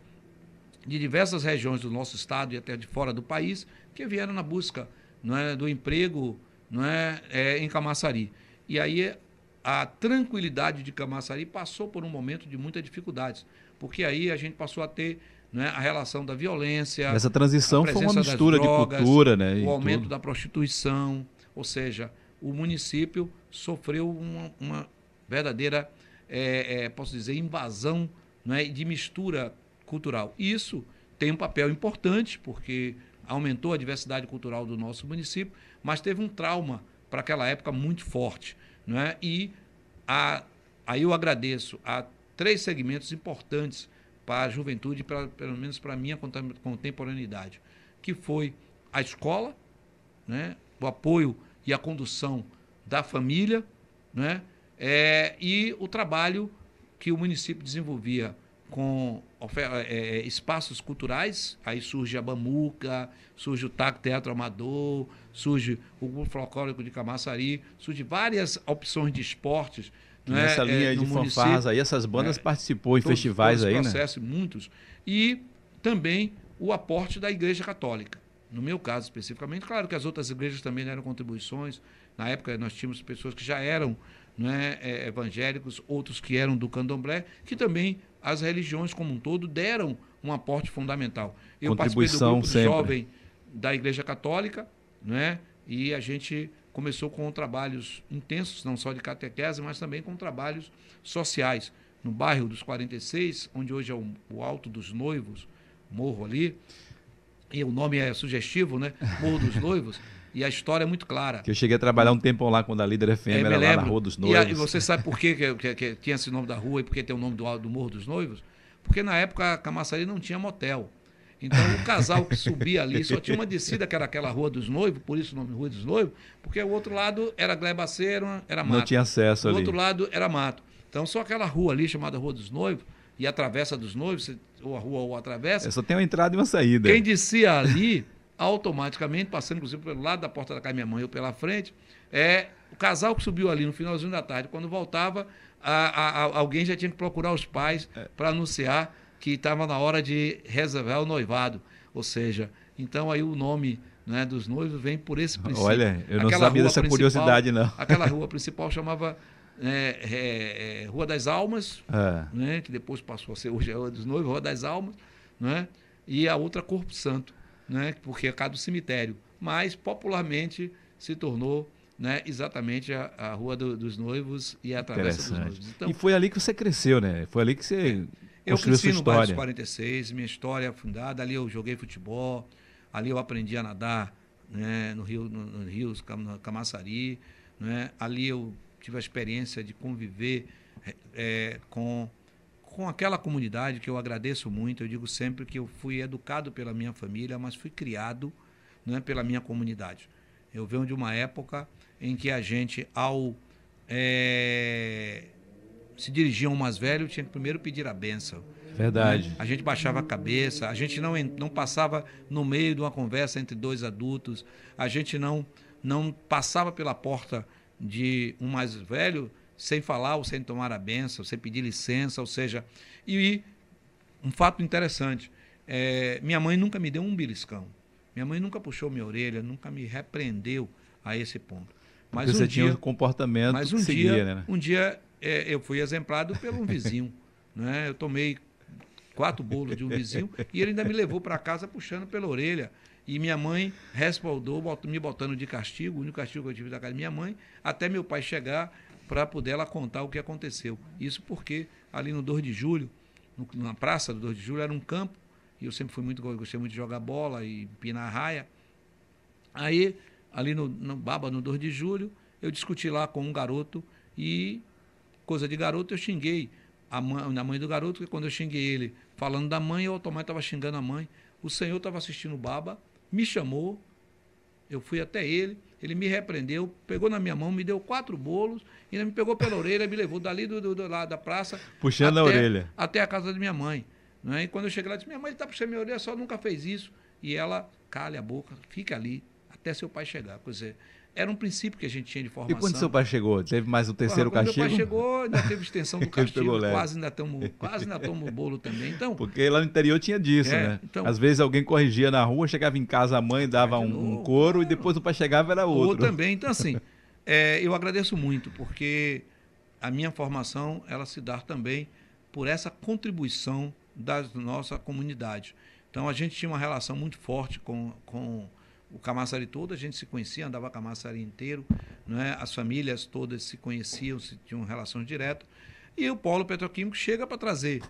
de diversas regiões do nosso estado e até de fora do país, que vieram na busca é, do emprego é, é, em Camaçari. E aí a tranquilidade de Camaçari passou por um momento de muitas dificuldades, porque aí a gente passou a ter né, a relação da violência. Essa transição foi uma mistura drogas, de cultura, né? O aumento tudo. da prostituição, ou seja, o município sofreu uma, uma verdadeira, é, é, posso dizer, invasão né, de mistura cultural. Isso tem um papel importante, porque aumentou a diversidade cultural do nosso município, mas teve um trauma para aquela época muito forte. Né? E a, aí eu agradeço a três segmentos importantes para a juventude, pra, pelo menos para a minha contemporaneidade, que foi a escola, né? o apoio e a condução da família, né? É, e o trabalho que o município desenvolvia com é, espaços culturais, aí surge a Bamuca, surge o TAC Teatro Amador, surge o Grupo Folclórico de Camaçari, surge várias opções de esportes. Nessa né, linha é, de fanfarras aí, essas bandas é, participou em todos, festivais todos aí, né? muitos. E também o aporte da Igreja Católica. No meu caso especificamente, claro que as outras igrejas também deram contribuições. Na época nós tínhamos pessoas que já eram né, é, evangélicos, outros que eram do candomblé, que também as religiões como um todo deram um aporte fundamental. Eu participei do grupo sempre. jovem da Igreja Católica, né, e a gente começou com trabalhos intensos, não só de catequese, mas também com trabalhos sociais. No bairro dos 46, onde hoje é o, o Alto dos Noivos, morro ali, e o nome é sugestivo, né? Morro dos Noivos. E a história é muito clara. Que eu cheguei a trabalhar um tempo lá quando a líder FM é, era lá na Rua dos Noivos. E, a, e você sabe por que, que, que, tinha esse nome da rua e por que tem o nome do, do Morro dos Noivos? Porque na época a Camaçari não tinha motel. Então o casal que subia ali só tinha uma descida que era aquela Rua dos Noivos, por isso o nome Rua dos Noivos, porque o outro lado era Glebaceiro, era mato. Não tinha acesso o ali. O outro lado era mato. Então só aquela rua ali chamada Rua dos Noivos e a Travessa dos Noivos, ou a rua ou a travessa. É, só tem uma entrada e uma saída. Quem descia ali automaticamente, passando inclusive pelo lado da porta da casa da minha mãe ou pela frente, é o casal que subiu ali no finalzinho da tarde, quando voltava, a, a, a, alguém já tinha que procurar os pais é. para anunciar que estava na hora de reservar o noivado. Ou seja, então aí o nome né, dos noivos vem por esse princípio. Olha, eu não aquela sabia dessa curiosidade, não. Aquela rua principal chamava é, é, é, Rua das Almas, é. né, que depois passou a ser hoje a Rua dos Noivos, Rua das Almas, né, e a outra Corpo Santo né, porque é casa do cemitério, mas popularmente se tornou né, exatamente a, a Rua do, dos Noivos e a Travessa dos Noivos. Então, e foi ali que você cresceu, né? Foi ali que você é, Eu cresci no bairro dos 46, minha história é fundada, ali eu joguei futebol, ali eu aprendi a nadar né, no Rio, no, no Rio no Camaçari, né, ali eu tive a experiência de conviver é, com com aquela comunidade que eu agradeço muito. Eu digo sempre que eu fui educado pela minha família, mas fui criado né, pela minha comunidade. Eu venho de uma época em que a gente, ao é, se dirigir a um mais velho, tinha que primeiro pedir a benção. Verdade. Né? A gente baixava a cabeça, a gente não, não passava no meio de uma conversa entre dois adultos, a gente não, não passava pela porta de um mais velho sem falar ou sem tomar a benção, sem pedir licença, ou seja, e um fato interessante, é, minha mãe nunca me deu um beliscão, minha mãe nunca puxou minha orelha, nunca me repreendeu a esse ponto. Mas Porque um você dia, tinha um comportamento mas um seguia, dia, né? Um dia é, eu fui exemplado pelo um vizinho, né? Eu tomei quatro bolos de um vizinho e ele ainda me levou para casa puxando pela orelha. E minha mãe respaldou, me botando de castigo, o único castigo que eu tive da casa da minha mãe, até meu pai chegar para poder ela contar o que aconteceu. Isso porque ali no 2 de julho, no, na praça do 2 de julho, era um campo, e eu sempre fui muito, gostei muito de jogar bola e pinar raia. Aí, ali no, no Baba, no 2 de julho, eu discuti lá com um garoto e, coisa de garoto, eu xinguei a mãe, a mãe do garoto, que quando eu xinguei ele falando da mãe, eu automaticamente estava xingando a mãe. O senhor estava assistindo o Baba, me chamou, eu fui até ele, ele me repreendeu, pegou na minha mão, me deu quatro bolos, ainda me pegou pela orelha, me levou dali do, do, do lado da praça. Puxando até, a orelha. Até a casa da minha mãe. Né? E quando eu cheguei lá, disse: Minha mãe está puxando minha orelha, só nunca fez isso. E ela, cale a boca, fica ali, até seu pai chegar. Quer dizer, era um princípio que a gente tinha de formação. E quando seu pai chegou, teve mais o terceiro Porra, castigo? Meu pai chegou, ainda teve extensão do castigo, quase ainda tomo, quase ainda tomo bolo também. Então, Porque lá no interior tinha disso, é, né? Então, Às vezes alguém corrigia na rua, chegava em casa a mãe dava um, um couro e depois o pai chegava era outro. Ou também, então assim, é, eu agradeço muito porque a minha formação ela se dá também por essa contribuição da nossa comunidade. Então a gente tinha uma relação muito forte com, com o Camaçari todo, a gente se conhecia, andava Camaçari inteiro, né? as famílias todas se conheciam, se tinham relação direta. E o polo petroquímico chega para trazer,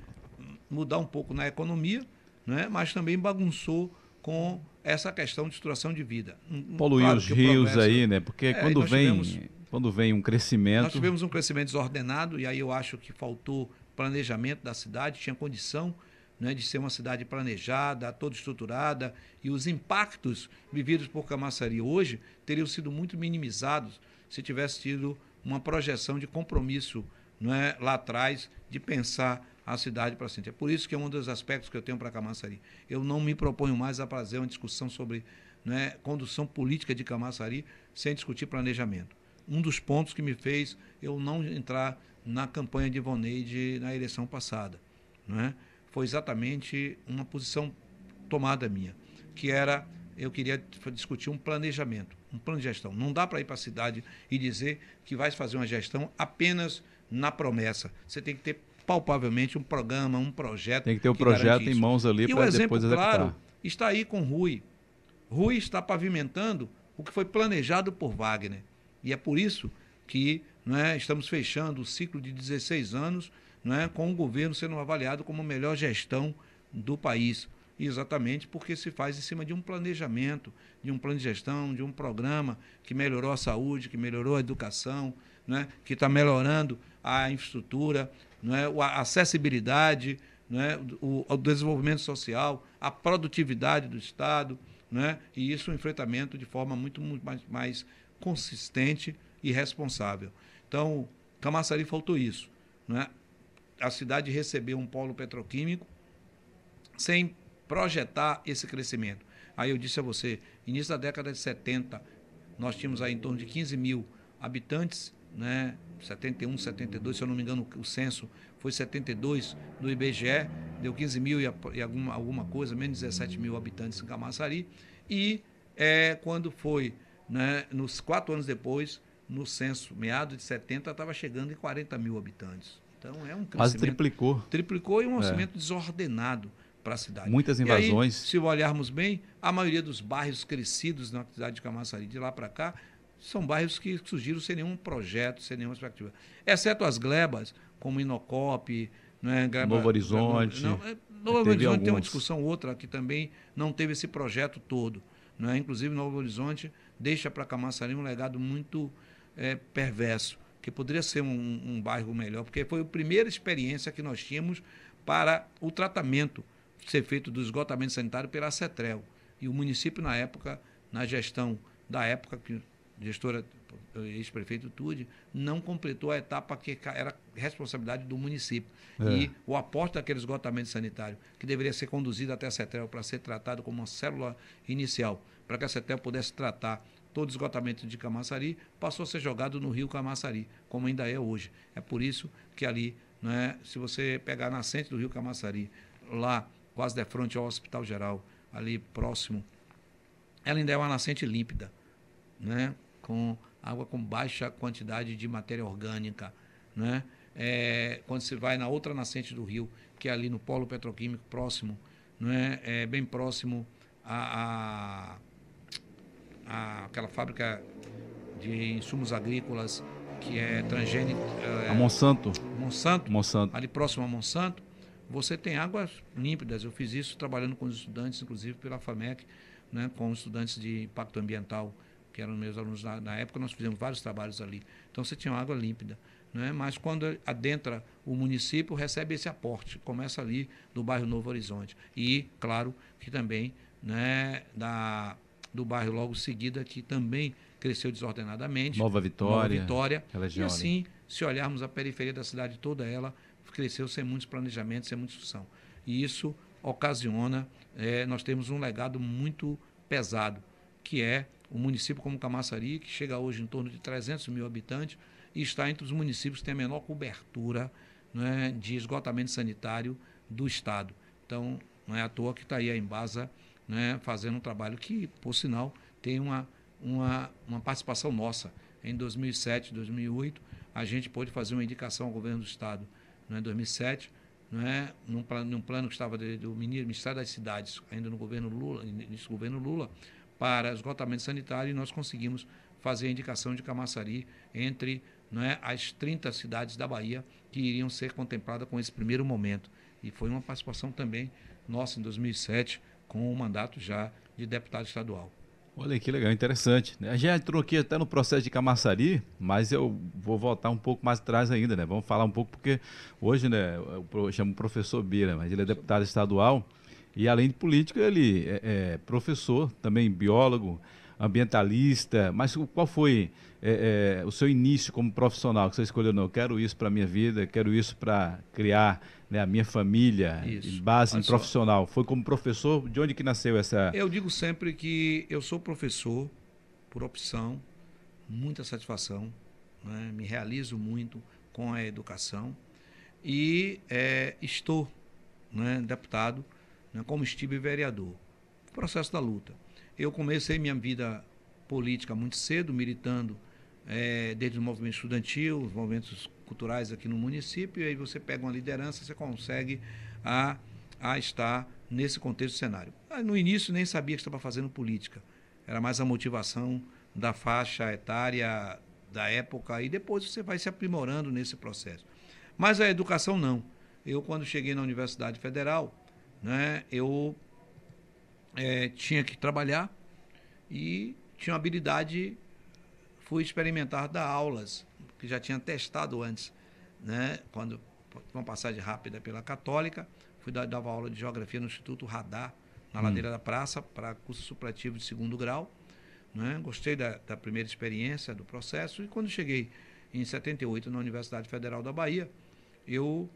mudar um pouco na economia, né? mas também bagunçou com essa questão de situação de vida. Poluir claro os rios progresso, aí, né? Porque é, quando vem tivemos, quando vem um crescimento. Nós tivemos um crescimento desordenado, e aí eu acho que faltou planejamento da cidade, tinha condição né, de ser uma cidade planejada, toda estruturada, e os impactos vividos por Camaçari hoje teriam sido muito minimizados se tivesse tido uma projeção de compromisso não é, lá atrás de pensar a cidade para frente. É por isso que é um dos aspectos que eu tenho para Camaçari. Eu não me proponho mais a fazer uma discussão sobre né, condução política de Camaçari sem discutir planejamento um dos pontos que me fez eu não entrar na campanha de Ivoneide na eleição passada. Né? Foi exatamente uma posição tomada minha, que era eu queria discutir um planejamento, um plano de gestão. Não dá para ir para a cidade e dizer que vai fazer uma gestão apenas na promessa. Você tem que ter palpavelmente um programa, um projeto. Tem que ter o um projeto em mãos ali para depois executar. claro está aí com Rui. Rui está pavimentando o que foi planejado por Wagner. E é por isso que é, estamos fechando o ciclo de 16 anos é, com o governo sendo avaliado como a melhor gestão do país. Exatamente porque se faz em cima de um planejamento, de um plano de gestão, de um programa que melhorou a saúde, que melhorou a educação, né, que está melhorando a infraestrutura, né, a acessibilidade, né, o, o, desenvolvimento social, a produtividade do Estado, né, e isso o um enfrentamento de forma muito, muito mais, mais consistente e responsável. Então, Camaçari faltou isso. Né? A cidade recebeu um polo petroquímico sem projetar esse crescimento. Aí eu disse a você, início da década de 70, nós tínhamos aí em torno de 15 mil habitantes, né? 71, 72, se eu não me engano, o censo foi 72 do IBGE, deu 15 mil e, e alguma, alguma coisa, menos 17 mil habitantes em Camaçari. E é, quando foi né, nos quatro anos depois, no censo, meado de 70, estava chegando em 40 mil habitantes. Então é um crescimento. Quase triplicou. Triplicou e um crescimento é. desordenado para a cidade. Muitas invasões. Aí, se olharmos bem, a maioria dos bairros crescidos na cidade de Camaçari, de lá para cá, são bairros que surgiram sem nenhum projeto, sem nenhuma expectativa. Exceto as glebas, como Inocop, né, Gleba, Novo Horizonte. Não, é, Novo Horizonte alguns. tem uma discussão outra que também não teve esse projeto todo. Né? Inclusive, Novo Horizonte deixa para Camaçari um legado muito é, perverso, que poderia ser um, um bairro melhor, porque foi a primeira experiência que nós tínhamos para o tratamento ser feito do esgotamento sanitário pela CETREL. E o município, na época, na gestão da época, que gestora ex-prefeito Tude, não completou a etapa que era responsabilidade do município. É. E o aporte daquele esgotamento sanitário, que deveria ser conduzido até a CETEL para ser tratado como uma célula inicial, para que a CETEL pudesse tratar todo esgotamento de Camaçari, passou a ser jogado no rio Camaçari, como ainda é hoje. É por isso que ali, né, se você pegar a nascente do rio Camaçari, lá, quase de frente ao Hospital Geral, ali próximo, ela ainda é uma nascente límpida, né, com água com baixa quantidade de matéria orgânica. Né? É, quando você vai na outra nascente do rio, que é ali no polo petroquímico próximo, né? é bem próximo a, a, a aquela fábrica de insumos agrícolas que é transgênica. É, a Monsanto. Monsanto. Monsanto. Ali próximo a Monsanto, você tem águas límpidas. Eu fiz isso trabalhando com os estudantes, inclusive pela FAMEC, né, com estudantes de impacto ambiental que eram meus alunos na, na, época, nós fizemos vários trabalhos ali. Então você tinha água límpida. Né? Mas quando adentra o município, recebe esse aporte. Começa ali do bairro Novo Horizonte. E, claro, que também né, da, do bairro logo seguida, que também cresceu desordenadamente. Nova Vitória. Nova Vitória. E assim, se olharmos a periferia da cidade toda ela, cresceu sem muitos planejamentos, sem muita discussão. E isso ocasiona, é, nós temos um legado muito pesado, que é o município como Camaçari, que chega hoje em torno de 300 mil habitantes, e está entre os municípios que têm a menor cobertura né, de esgotamento sanitário do Estado. Então, não é à toa que está aí a Embasa né, fazendo um trabalho que, por sinal, tem uma, uma, uma participação nossa. Em 2007, 2008, a gente pôde fazer uma indicação ao governo do Estado. Né, em 2007, né, num, plano, num plano que estava do Ministério das Cidades, ainda no governo Lula, nesse governo Lula, para esgotamento sanitário, e nós conseguimos fazer a indicação de Camaçari entre né, as 30 cidades da Bahia que iriam ser contempladas com esse primeiro momento. E foi uma participação também nossa em 2007, com o mandato já de deputado estadual. Olha que legal, interessante. A gente entrou aqui até no processo de Camaçari, mas eu vou voltar um pouco mais atrás ainda, né? Vamos falar um pouco, porque hoje, né, eu chamo o professor Bira, mas ele é deputado estadual e além de político, ele é, é professor, também biólogo, ambientalista, mas qual foi é, é, o seu início como profissional que você escolheu? Não, eu quero isso para a minha vida, quero isso para criar né, a minha família, isso. base em profissional. Foi como professor? De onde que nasceu essa... Eu digo sempre que eu sou professor por opção, muita satisfação, né? me realizo muito com a educação e é, estou né, deputado, né, como estive vereador. Processo da luta. Eu comecei minha vida política muito cedo, militando é, desde o movimento estudantil, os movimentos culturais aqui no município, e aí você pega uma liderança, você consegue a, a estar nesse contexto cenário. Ah, no início nem sabia que estava fazendo política, era mais a motivação da faixa etária da época, e depois você vai se aprimorando nesse processo. Mas a educação não. Eu, quando cheguei na Universidade Federal, né, eu é, tinha que trabalhar e tinha uma habilidade, fui experimentar dar aulas, que já tinha testado antes, né? Quando uma passagem rápida pela Católica, fui dar dava aula de geografia no Instituto Radar, na hum. Ladeira da Praça, para curso supletivo de segundo grau. Né? Gostei da, da primeira experiência, do processo, e quando cheguei em 78 na Universidade Federal da Bahia, eu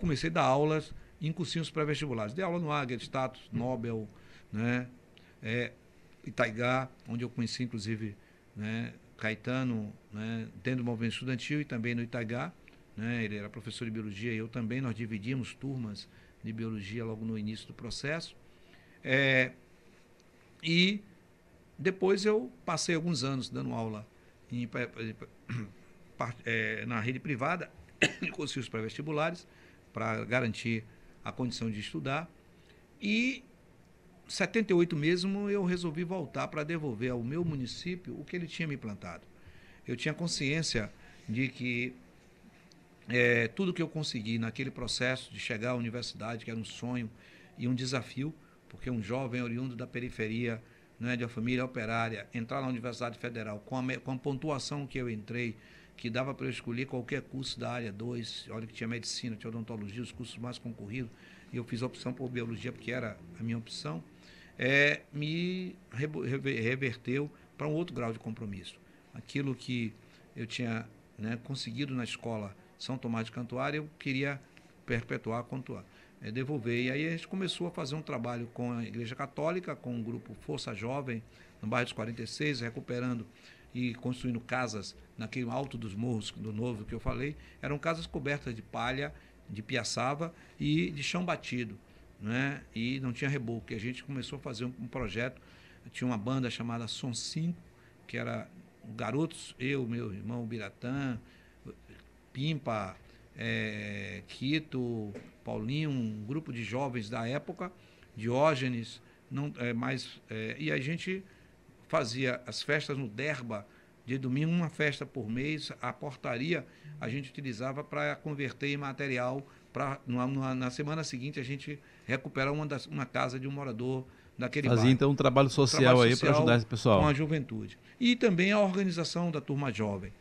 comecei a dar aulas em cursinhos pré-vestibulares. Dei aula no Águia, Status, Nobel, né? É, Itaigá, onde eu conheci inclusive né, Caetano, né, dentro do movimento estudantil e também no Itaigá. Né, ele era professor de biologia e eu também, nós dividimos turmas de biologia logo no início do processo. É, e depois eu passei alguns anos dando aula em, é, na rede privada, em cursos pré-vestibulares, para garantir a condição de estudar. E 78 mesmo, eu resolvi voltar para devolver ao meu município o que ele tinha me plantado. Eu tinha consciência de que é, tudo que eu consegui naquele processo de chegar à universidade, que era um sonho e um desafio, porque um jovem oriundo da periferia, né, de uma família operária, entrar na Universidade Federal com a, com a pontuação que eu entrei, que dava para eu escolher qualquer curso da área 2, olha que tinha medicina, tinha odontologia, os cursos mais concorridos, e eu fiz a opção por biologia porque era a minha opção é, me reverteu para um outro grau de compromisso. Aquilo que eu tinha né, conseguido na escola São Tomás de Cantuária, eu queria perpetuar, contuar, é, devolver. E aí a gente começou a fazer um trabalho com a Igreja Católica, com o grupo Força Jovem, no bairro dos 46, recuperando e construindo casas naquele alto dos morros do novo que eu falei. Eram casas cobertas de palha, de piaçava e de chão batido né? e não tinha reboco. A gente começou a fazer um, um projeto, tinha uma banda chamada Som 5, que era garotos, eu, meu irmão Biratã, Pimpa, é, Quito, Paulinho, um grupo de jovens da época, Diógenes, não, é, mais, é, e a gente fazia as festas no Derba, de domingo, uma festa por mês, a portaria a gente utilizava para converter em material para na semana seguinte a gente recuperar uma, das, uma casa de um morador daquele Fazia bairro. então um trabalho social, um trabalho social aí para ajudar esse pessoal. Com a juventude. E também a organização da turma jovem.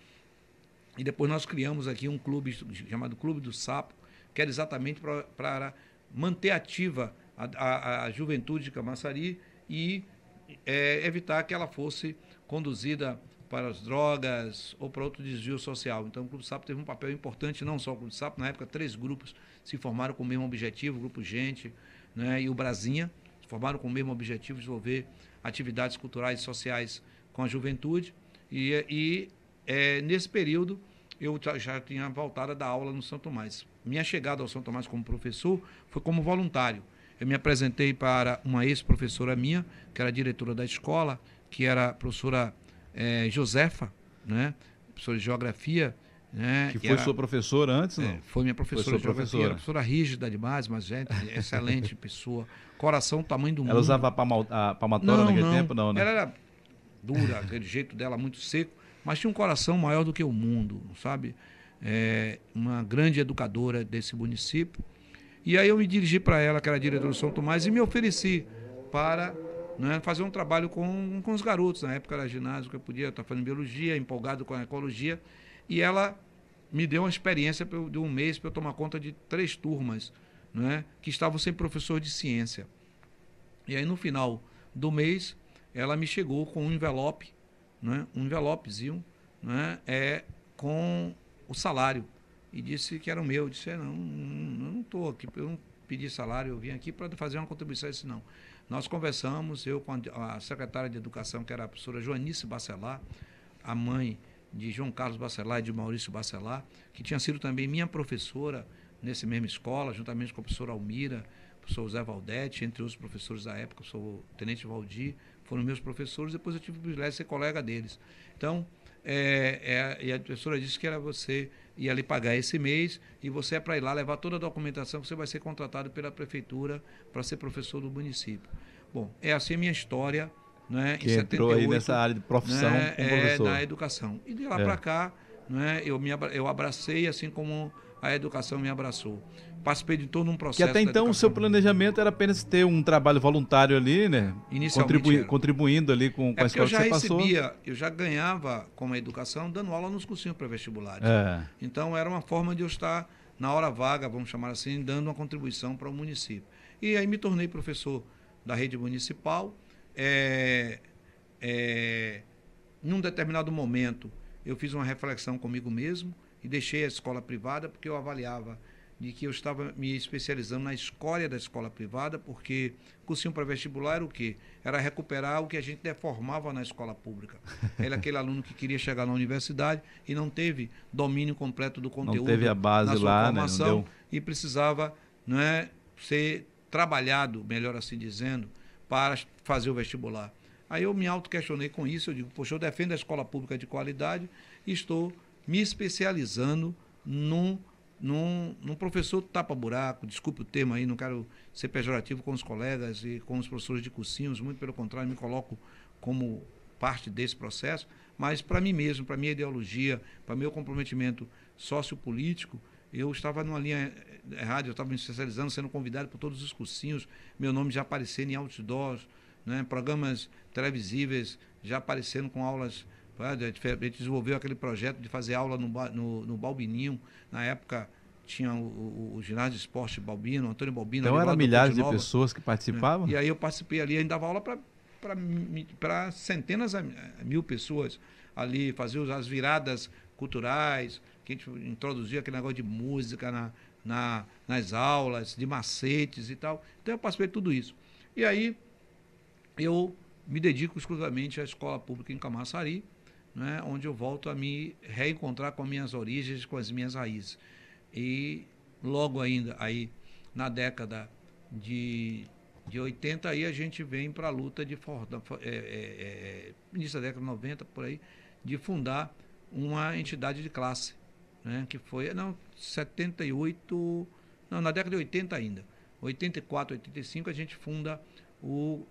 E depois nós criamos aqui um clube chamado Clube do Sapo, que era exatamente para manter ativa a, a, a, juventude de Camaçari e é, evitar que ela fosse conduzida para as drogas ou para outro desvio social. Então, o Clube Sapo teve um papel importante, não só o Clube Sapo, na época, três grupos se formaram com o mesmo objetivo, o Grupo Gente né, e o Brasinha, se formaram com o mesmo objetivo, desenvolver atividades culturais e sociais com a juventude. E, e é, nesse período, eu já tinha voltado a dar aula no São Tomás. Minha chegada ao São Tomás como professor foi como voluntário. Eu me apresentei para uma ex-professora minha, que era diretora da escola, que era professora é, Josefa, né? professora de geografia, Né? Que foi era, sua professora antes, não? É, foi minha professora foi de professora. Era professora rígida demais, mas gente, excelente pessoa. Coração tamanho do Ela mundo. usava a, palma, a palmatória não, naquele não. tempo, não, né? Ela era dura, aquele jeito dela muito seco, mas tinha um coração maior do que o mundo, sabe? É, uma grande educadora desse município. E aí eu me dirigi para ela, que era diretora do São Tomás, e me ofereci para né, fazer um trabalho com, com os garotos. Na época era ginásio que eu podia estar fazendo biologia, empolgado com a ecologia. E ela me deu uma experiência de um mês para eu tomar conta de três turmas né, que estavam sem professor de ciência. E aí no final do mês ela me chegou com um envelope, né, um envelopezinho, né, é, com o salário. E disse que era o meu. Eu disse, é, não, não, não estou aqui, eu não pedi salário, eu vim aqui para fazer uma contribuição. Eu disse, não. Nós conversamos, eu com a secretária de Educação, que era a professora Joanice Bacelar, a mãe de João Carlos Bacelar e de Maurício Bacelar, que tinha sido também minha professora nessa mesma escola, juntamente com a professora Almira, o professor José Valdete, entre outros professores da época, o professor Tenente Valdir, foram meus professores, depois eu tive o privilégio de ser colega deles. Então, é, é, e a professora disse que era você ia lhe pagar esse mês e você é para ir lá levar toda a documentação que você vai ser contratado pela prefeitura para ser professor do município. Bom, é assim a minha história, né? Que em entrou 78, aí nessa área de profissão né, como professor. É, na educação. E de lá é. para cá, né, eu me eu abracei assim como a educação me abraçou participei de todo um processo. Que até então o seu planejamento era apenas ter um trabalho voluntário ali, né? Inicialmente. Contribui, contribuindo ali com, com é a escola eu já que você recebia, passou. Eu já ganhava com a educação dando aula nos cursinhos pré-vestibulares. É. Então era uma forma de eu estar na hora vaga, vamos chamar assim, dando uma contribuição para o município. E aí me tornei professor da rede municipal. É, é, num determinado momento, eu fiz uma reflexão comigo mesmo e deixei a escola privada porque eu avaliava de que eu estava me especializando na escolha da escola privada, porque cursinho para vestibular era o quê? Era recuperar o que a gente deformava na escola pública. Era aquele aluno que queria chegar na universidade e não teve domínio completo do conteúdo. Não teve a base lá, formação né? e precisava não é, ser trabalhado, melhor assim dizendo, para fazer o vestibular. Aí eu me auto-questionei com isso, eu digo, poxa, eu defendo a escola pública de qualidade e estou me especializando num num, num professor tapa-buraco, desculpe o termo aí, não quero ser pejorativo com os colegas e com os professores de cursinhos, muito pelo contrário, me coloco como parte desse processo, mas para mim mesmo, para minha ideologia, para meu comprometimento sociopolítico, eu estava numa linha errada, eu estava me especializando, sendo convidado por todos os cursinhos, meu nome já aparecendo em outdoors, né, programas televisíveis já aparecendo com aulas a gente desenvolveu aquele projeto de fazer aula no, no, no Balbininho. Na época tinha o, o, o ginásio de esporte Balbino, Antônio Balbino. Então eram milhares de pessoas que participavam? Né? E aí eu participei ali, ainda dava aula para centenas mil pessoas ali, fazia as viradas culturais, que a gente introduzia aquele negócio de música na, na, nas aulas, de macetes e tal. Então eu participei de tudo isso. E aí eu me dedico exclusivamente à escola pública em Camaçari, né, onde eu volto a me reencontrar com minhas origens, com as minhas raízes. E logo ainda, aí na década de, de 80, aí a gente vem para a luta de é, é, é, início da década de 90, por aí, de fundar uma entidade de classe, né, que foi, não, 78, não, na década de 80 ainda. 84, 85, a gente funda o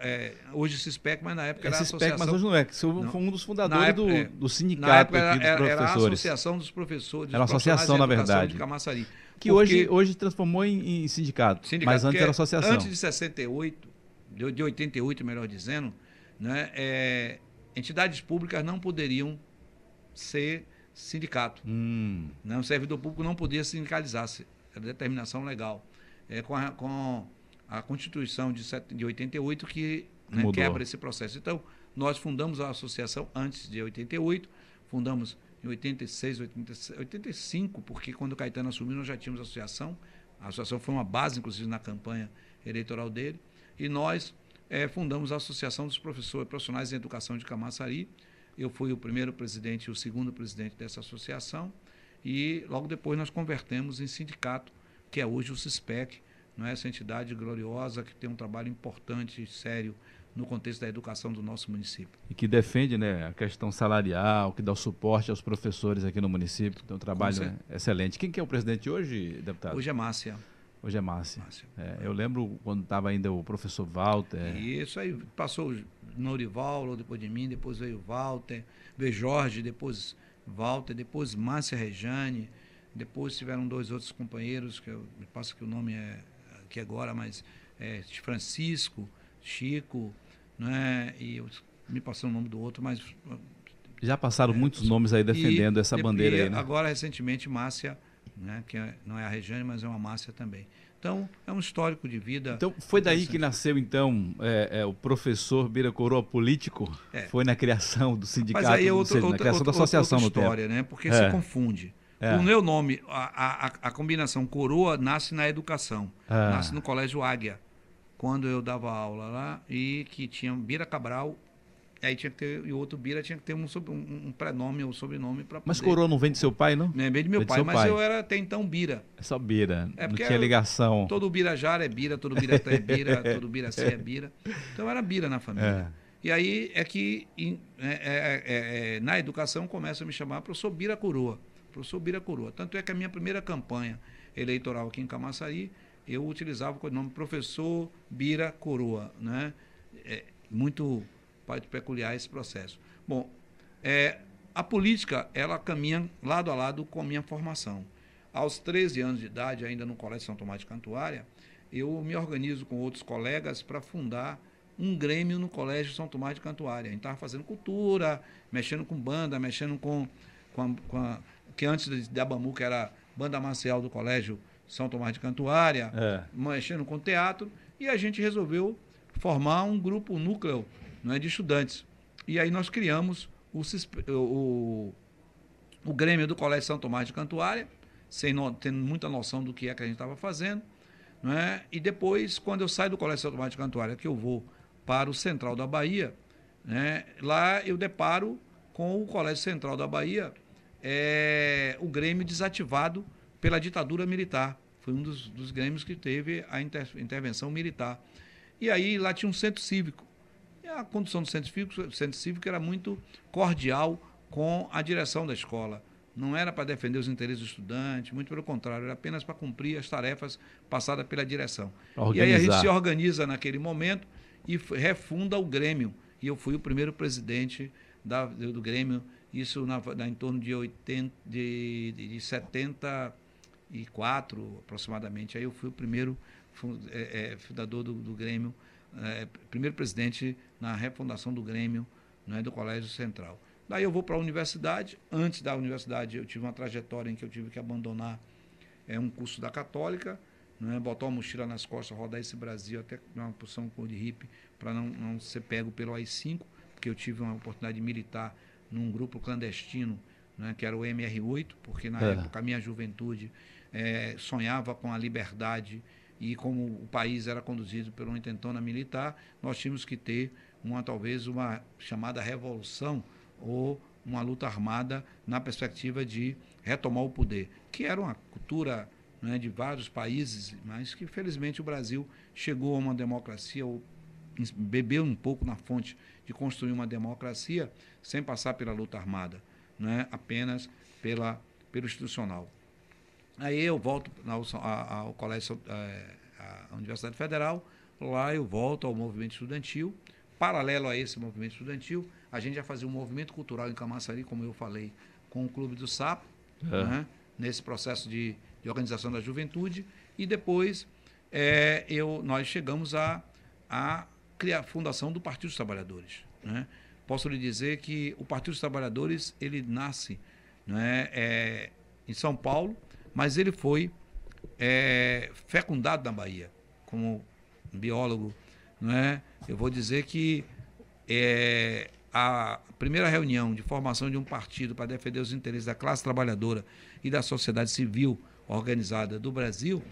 é, hoje CISPEC, mas na época é era CISPEC, associação... mas hoje não é, você foi um dos fundadores época, do, é, do sindicato era, aqui dos professores. Era a Associação dos Professores. Era uma associação, na verdade. De Camaçari. Que Porque, hoje, hoje transformou em, em sindicato, sindicato, mas antes era associação. Antes de 68, de, de 88, melhor dizendo, né, é, entidades públicas não poderiam ser sindicato. Hum. Né, o servidor público não podia sindicalizar-se. Era determinação legal. É, com, a, com a Constituição de, de 88 que né, quebra esse processo. Então, nós fundamos a associação antes de 88, fundamos em 86, 86 85, porque quando o Caetano assumiu nós já tínhamos a associação. A associação foi uma base, inclusive, na campanha eleitoral dele. E nós é, fundamos a Associação dos Professores Profissionais em Educação de Camaçari. Eu fui o primeiro presidente e o segundo presidente dessa associação. E logo depois nós convertemos em sindicato, que é hoje o CISPEC, não é essa entidade gloriosa que tem um trabalho importante e sério no contexto da educação do nosso município. E que defende né, a questão salarial, que dá o suporte aos professores aqui no município. Tem um trabalho né, excelente. Quem que é o presidente hoje, deputado? Hoje é Márcia. Hoje é Márcia. Márcia. É, eu lembro quando estava ainda o professor Walter. Isso aí passou o Norival, depois de mim, depois veio o Walter, veio Jorge, depois Walter, depois Márcia Rejane, depois tiveram dois outros companheiros, que eu me passo que o nome é aqui agora, mas é Francisco, Chico, né? E eu me passou o nome do outro, mas já passaram é, muitos nomes aí defendendo e, essa bandeira aí, né? Agora recentemente Márcia né? que é, não é a Regiane, mas é uma Márcia também. Então, é um histórico de vida. Então, foi daí que nasceu, então, é, é, o professor Bira Coroa político? É. Foi na criação do sindicato, mas aí é outra, outra, na criação outra, da associação outra história, né? Porque é. se confunde. É. O meu nome, a, a, a, combinação coroa nasce na educação. Ah. Nasce no Colégio Águia, quando eu dava aula lá, e que tinha Bira Cabral Aí tinha que ter, e o outro Bira tinha que ter um, um, um prenome ou sobrenome para Mas Coroa não vem de seu pai, não? Não é bem de meu pai, mas pai. eu era até então Bira. É só Bira, é não tinha ligação. Todo Birajara é Bira, todo Biratã é Bira, todo Biraci é Bira. Então era Bira na família. É. E aí é que é, é, é, é, na educação começa a me chamar professor Bira Coroa. Professor Bira Coroa. Tanto é que a minha primeira campanha eleitoral aqui em Camaçari, eu utilizava o nome professor Bira Coroa. Né? É, muito peculiar esse processo. Bom, é, a política, ela caminha lado a lado com a minha formação. Aos 13 anos de idade, ainda no Colégio São Tomás de Cantuária, eu me organizo com outros colegas para fundar um grêmio no Colégio São Tomás de Cantuária. A gente estava fazendo cultura, mexendo com banda, mexendo com, com, a, com a, que antes da Bamu, que era banda marcial do Colégio São Tomás de Cantuária, é. mexendo com teatro, e a gente resolveu formar um grupo, um núcleo não é, de estudantes. E aí nós criamos o, o, o Grêmio do Colégio São Tomás de Cantuária, sem no, tendo muita noção do que é que a gente estava fazendo. Não é? E depois, quando eu saio do Colégio São Tomás de Cantuária, que eu vou para o Central da Bahia, né, lá eu deparo com o Colégio Central da Bahia, é, o Grêmio desativado pela ditadura militar. Foi um dos, dos grêmios que teve a inter, intervenção militar. E aí lá tinha um centro cívico a condução do centro cívico, centro cívico era muito cordial com a direção da escola. Não era para defender os interesses do estudante, muito pelo contrário, era apenas para cumprir as tarefas passadas pela direção. E aí a gente se organiza naquele momento e refunda o Grêmio. E eu fui o primeiro presidente da, do Grêmio, isso na, na, em torno de, 80, de, de 74 aproximadamente. Aí eu fui o primeiro é, é, fundador do, do Grêmio é, primeiro presidente na refundação do Grêmio né, do Colégio Central. Daí eu vou para a universidade. Antes da universidade, eu tive uma trajetória em que eu tive que abandonar é, um curso da Católica, né, botar uma mochila nas costas, rodar esse Brasil até uma posição de hippie, para não, não ser pego pelo AI-5, porque eu tive uma oportunidade de militar num grupo clandestino, né, que era o MR8, porque na é. época a minha juventude é, sonhava com a liberdade e como o país era conduzido por uma intentona militar, nós tínhamos que ter uma talvez uma chamada revolução ou uma luta armada na perspectiva de retomar o poder, que era uma cultura né, de vários países, mas que felizmente o Brasil chegou a uma democracia ou bebeu um pouco na fonte de construir uma democracia sem passar pela luta armada, né, apenas pela pelo institucional. Aí eu volto ao, ao colégio, é, à Universidade Federal, lá eu volto ao movimento estudantil. Paralelo a esse movimento estudantil, a gente já fazia um movimento cultural em Camaçari, como eu falei, com o Clube do Sapo, é. né, nesse processo de, de, organização da juventude. E depois é, eu, nós chegamos a, a criar a fundação do Partido dos Trabalhadores. Né? Posso lhe dizer que o Partido dos Trabalhadores ele nasce né, é, em São Paulo, mas ele foi é, fecundado na Bahia, como biólogo. Não é? Eu vou dizer que é, a primeira reunião de formação de um partido para defender os interesses da classe trabalhadora e da sociedade civil organizada do Brasil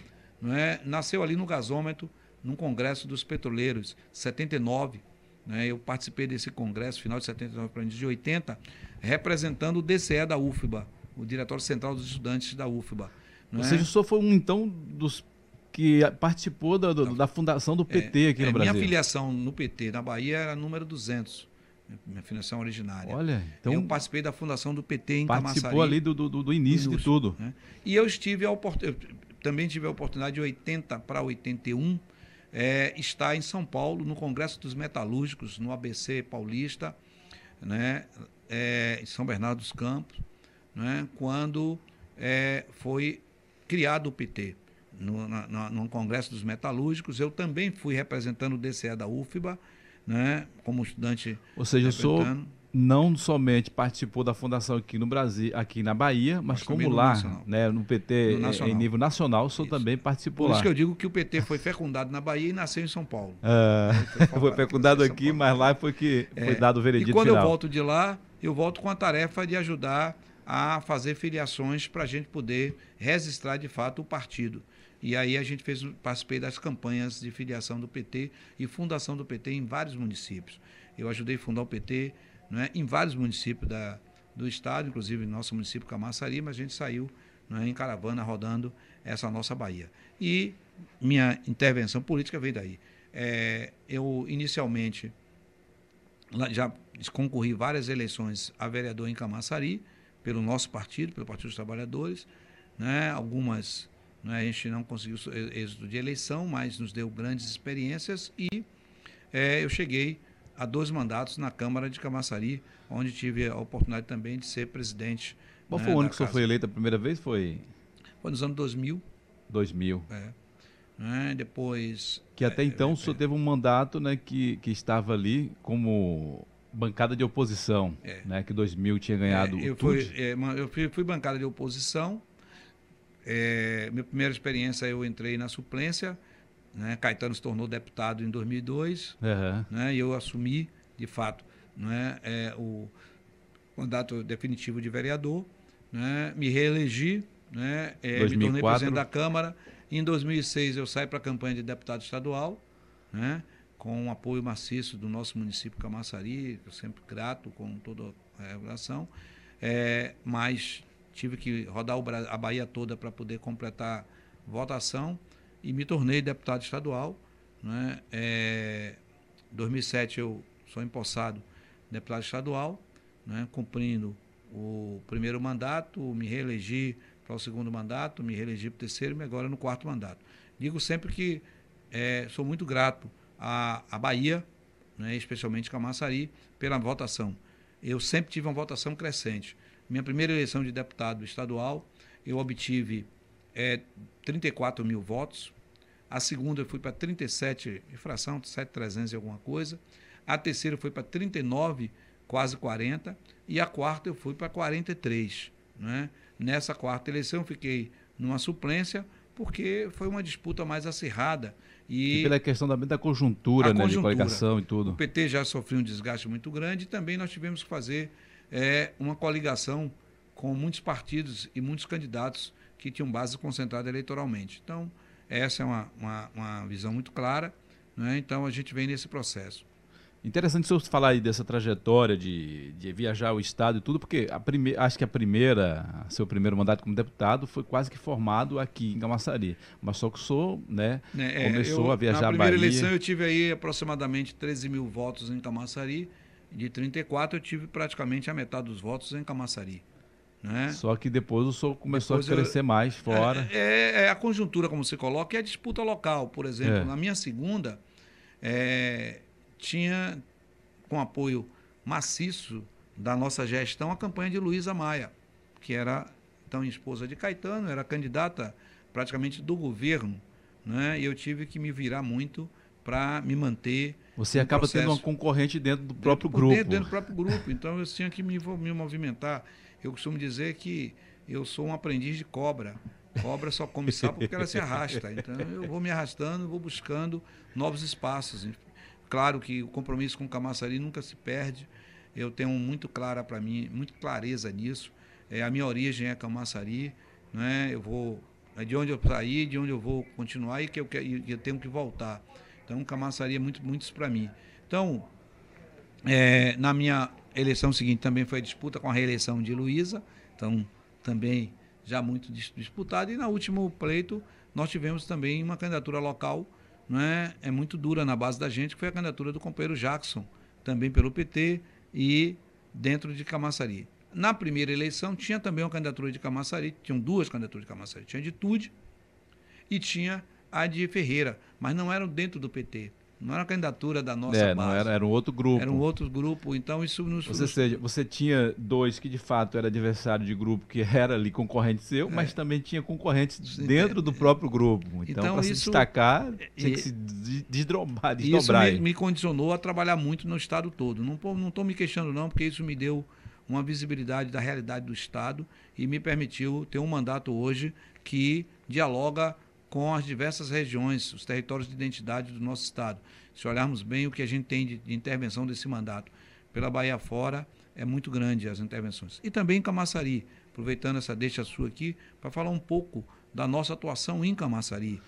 não é? nasceu ali no gasômetro, num congresso dos petroleiros, 79. Né? Eu participei desse congresso, final de 79 para início de 80, representando o DCE da UFBA, o Diretório Central dos Estudantes da UFBA. Ou é? seja, o senhor foi um, então, dos que participou da, do, da fundação do PT é, aqui no é, Brasil. Minha filiação no PT na Bahia era número 200 minha filiação originária. Olha, então. Eu participei da fundação do PT em participou Camaçari. ali do, do, do início de tudo. Né? E eu estive a oportunidade, também tive a oportunidade de 80 para 81 é, estar em São Paulo, no Congresso dos Metalúrgicos, no ABC Paulista, né? É, em São Bernardo dos Campos, né? quando é, foi criado o PT. No, na, no Congresso dos Metalúrgicos, eu também fui representando o DCE da UFBA, né, como estudante. Ou seja, eu sou não somente participou da fundação aqui no Brasil, aqui na Bahia, mas, mas como lá, no né, no PT no em nível nacional, o senhor também participou Por lá. Isso que eu digo que o PT foi fecundado na Bahia e nasceu em São Paulo. É, foi, foi fecundado aqui, mas lá foi que é, foi dado o veredito E quando final. eu volto de lá, eu volto com a tarefa de ajudar a fazer filiações para a gente poder registrar de fato o partido. E aí a gente fez, participei das campanhas de filiação do PT e fundação do PT em vários municípios. Eu ajudei a fundar o PT né, em vários municípios da, do estado, inclusive no nosso município Camaçari, mas a gente saiu né, em caravana rodando essa nossa Bahia. E minha intervenção política veio daí. É, eu inicialmente já concorri várias eleições a vereador em Camaçari, pelo nosso partido, pelo Partido dos Trabalhadores, né, algumas né? A gente não conseguiu êxito de eleição, mas nos deu grandes experiências e é, eu cheguei a dois mandatos na Câmara de Camaçari, onde tive a oportunidade também de ser presidente. Qual né, foi o ano que o senhor foi eleito a primeira vez? Foi? Foi nos anos 2000. 2000. É. Né? Depois. Que até é, então é, o senhor teve um mandato né, que, que estava ali como bancada de oposição, é. né, que 2000 tinha ganhado é, eu. Fui, é, eu fui, fui bancada de oposição, é, minha primeira experiência eu entrei na suplência, né? Caetano se tornou deputado em 2002, uhum. né? E eu assumi, de fato, né? É, o mandato definitivo de vereador, né? Me reelegi, né? É, me tornei presidente da Câmara. Em 2006 eu saí para a campanha de deputado estadual, né? Com um apoio maciço do nosso município Camaçari, eu sempre grato com toda a relação. É, mas tive que rodar a Bahia toda para poder completar votação e me tornei deputado estadual. Né? É, 2007 eu sou empossado deputado estadual, né? cumprindo o primeiro mandato, me reelegi para o segundo mandato, me reelegi para o terceiro e agora no quarto mandato. Digo sempre que é, sou muito grato à, à Bahia, né? especialmente Camaçari, pela votação. Eu sempre tive uma votação crescente. Minha primeira eleição de deputado estadual, eu obtive é, 34 mil votos. A segunda eu fui para 37, infração, 7,300 e alguma coisa. A terceira foi para 39, quase 40. E a quarta eu fui para 43. Né? Nessa quarta eleição eu fiquei numa suplência, porque foi uma disputa mais acirrada. E, e pela questão da, da conjuntura, né, conjuntura. de coligação e tudo. O PT já sofreu um desgaste muito grande e também nós tivemos que fazer é, uma coligação com muitos partidos e muitos candidatos que tinham base concentrada eleitoralmente. Então, essa é uma, uma, uma visão muito clara. Né? Então, a gente vem nesse processo. Interessante o senhor falar aí dessa trajetória de, de viajar o Estado e tudo, porque a prime, acho que a primeira, seu primeiro mandato como deputado foi quase que formado aqui em Camaçari. Mas só que o senhor né, é, começou eu, a viajar a Bahia. Na primeira eleição eu tive aí aproximadamente 13 mil votos em Camaçari de 34, eu tive praticamente a metade dos votos em Camaçari. Né? Só que depois o senhor começou depois a crescer eu, mais fora. É, é, é, a conjuntura, como você coloca, é a disputa local. Por exemplo, é. na minha segunda, é, tinha, com apoio maciço da nossa gestão, a campanha de Luísa Maia, que era então esposa de Caetano, era candidata praticamente do governo. Né? E eu tive que me virar muito para me manter. Você acaba processo. tendo uma concorrente dentro do próprio dentro, grupo. Dentro, dentro, do próprio grupo. Então eu tinha que me, me movimentar. Eu costumo dizer que eu sou um aprendiz de cobra. Cobra só come sapo porque ela se arrasta. Então eu vou me arrastando, vou buscando novos espaços. Claro que o compromisso com o Camaçari nunca se perde. Eu tenho muito clara para mim, muito clareza nisso. É, a minha origem é Camaçari, né? Eu vou é de onde eu saí, de onde eu vou continuar e que eu, eu tenho que voltar. Então, Camaçari é muito, muito para mim. Então, é, na minha eleição seguinte também foi a disputa com a reeleição de Luísa, então também já muito disputado. E na último pleito nós tivemos também uma candidatura local, não é, muito dura na base da gente, que foi a candidatura do companheiro Jackson, também pelo PT e dentro de Camaçari. Na primeira eleição tinha também uma candidatura de Camaçari, tinham duas candidaturas de Camaçari, tinha de Tude e tinha a de Ferreira, mas não eram dentro do PT. Não era a candidatura da nossa é, base. Não era, era um outro grupo. Era um outro grupo, então isso nos... Ou seja, você tinha dois que de fato era adversário de grupo que era ali concorrente seu, é. mas também tinha concorrentes dentro do próprio grupo. Então, então para se destacar, tinha que se desdobrar. desdobrar isso me, me, condicionou a trabalhar muito no estado todo. Não estou me queixando não, porque isso me deu uma visibilidade da realidade do estado e me permitiu ter um mandato hoje que dialoga com as diversas regiões, os territórios de identidade do nosso Estado. Se olharmos bem o que a gente tem de, de intervenção desse mandato pela Bahia fora, é muito grande as intervenções. E também em Camaçari, aproveitando essa deixa sua aqui, para falar um pouco da nossa atuação em Camaçari.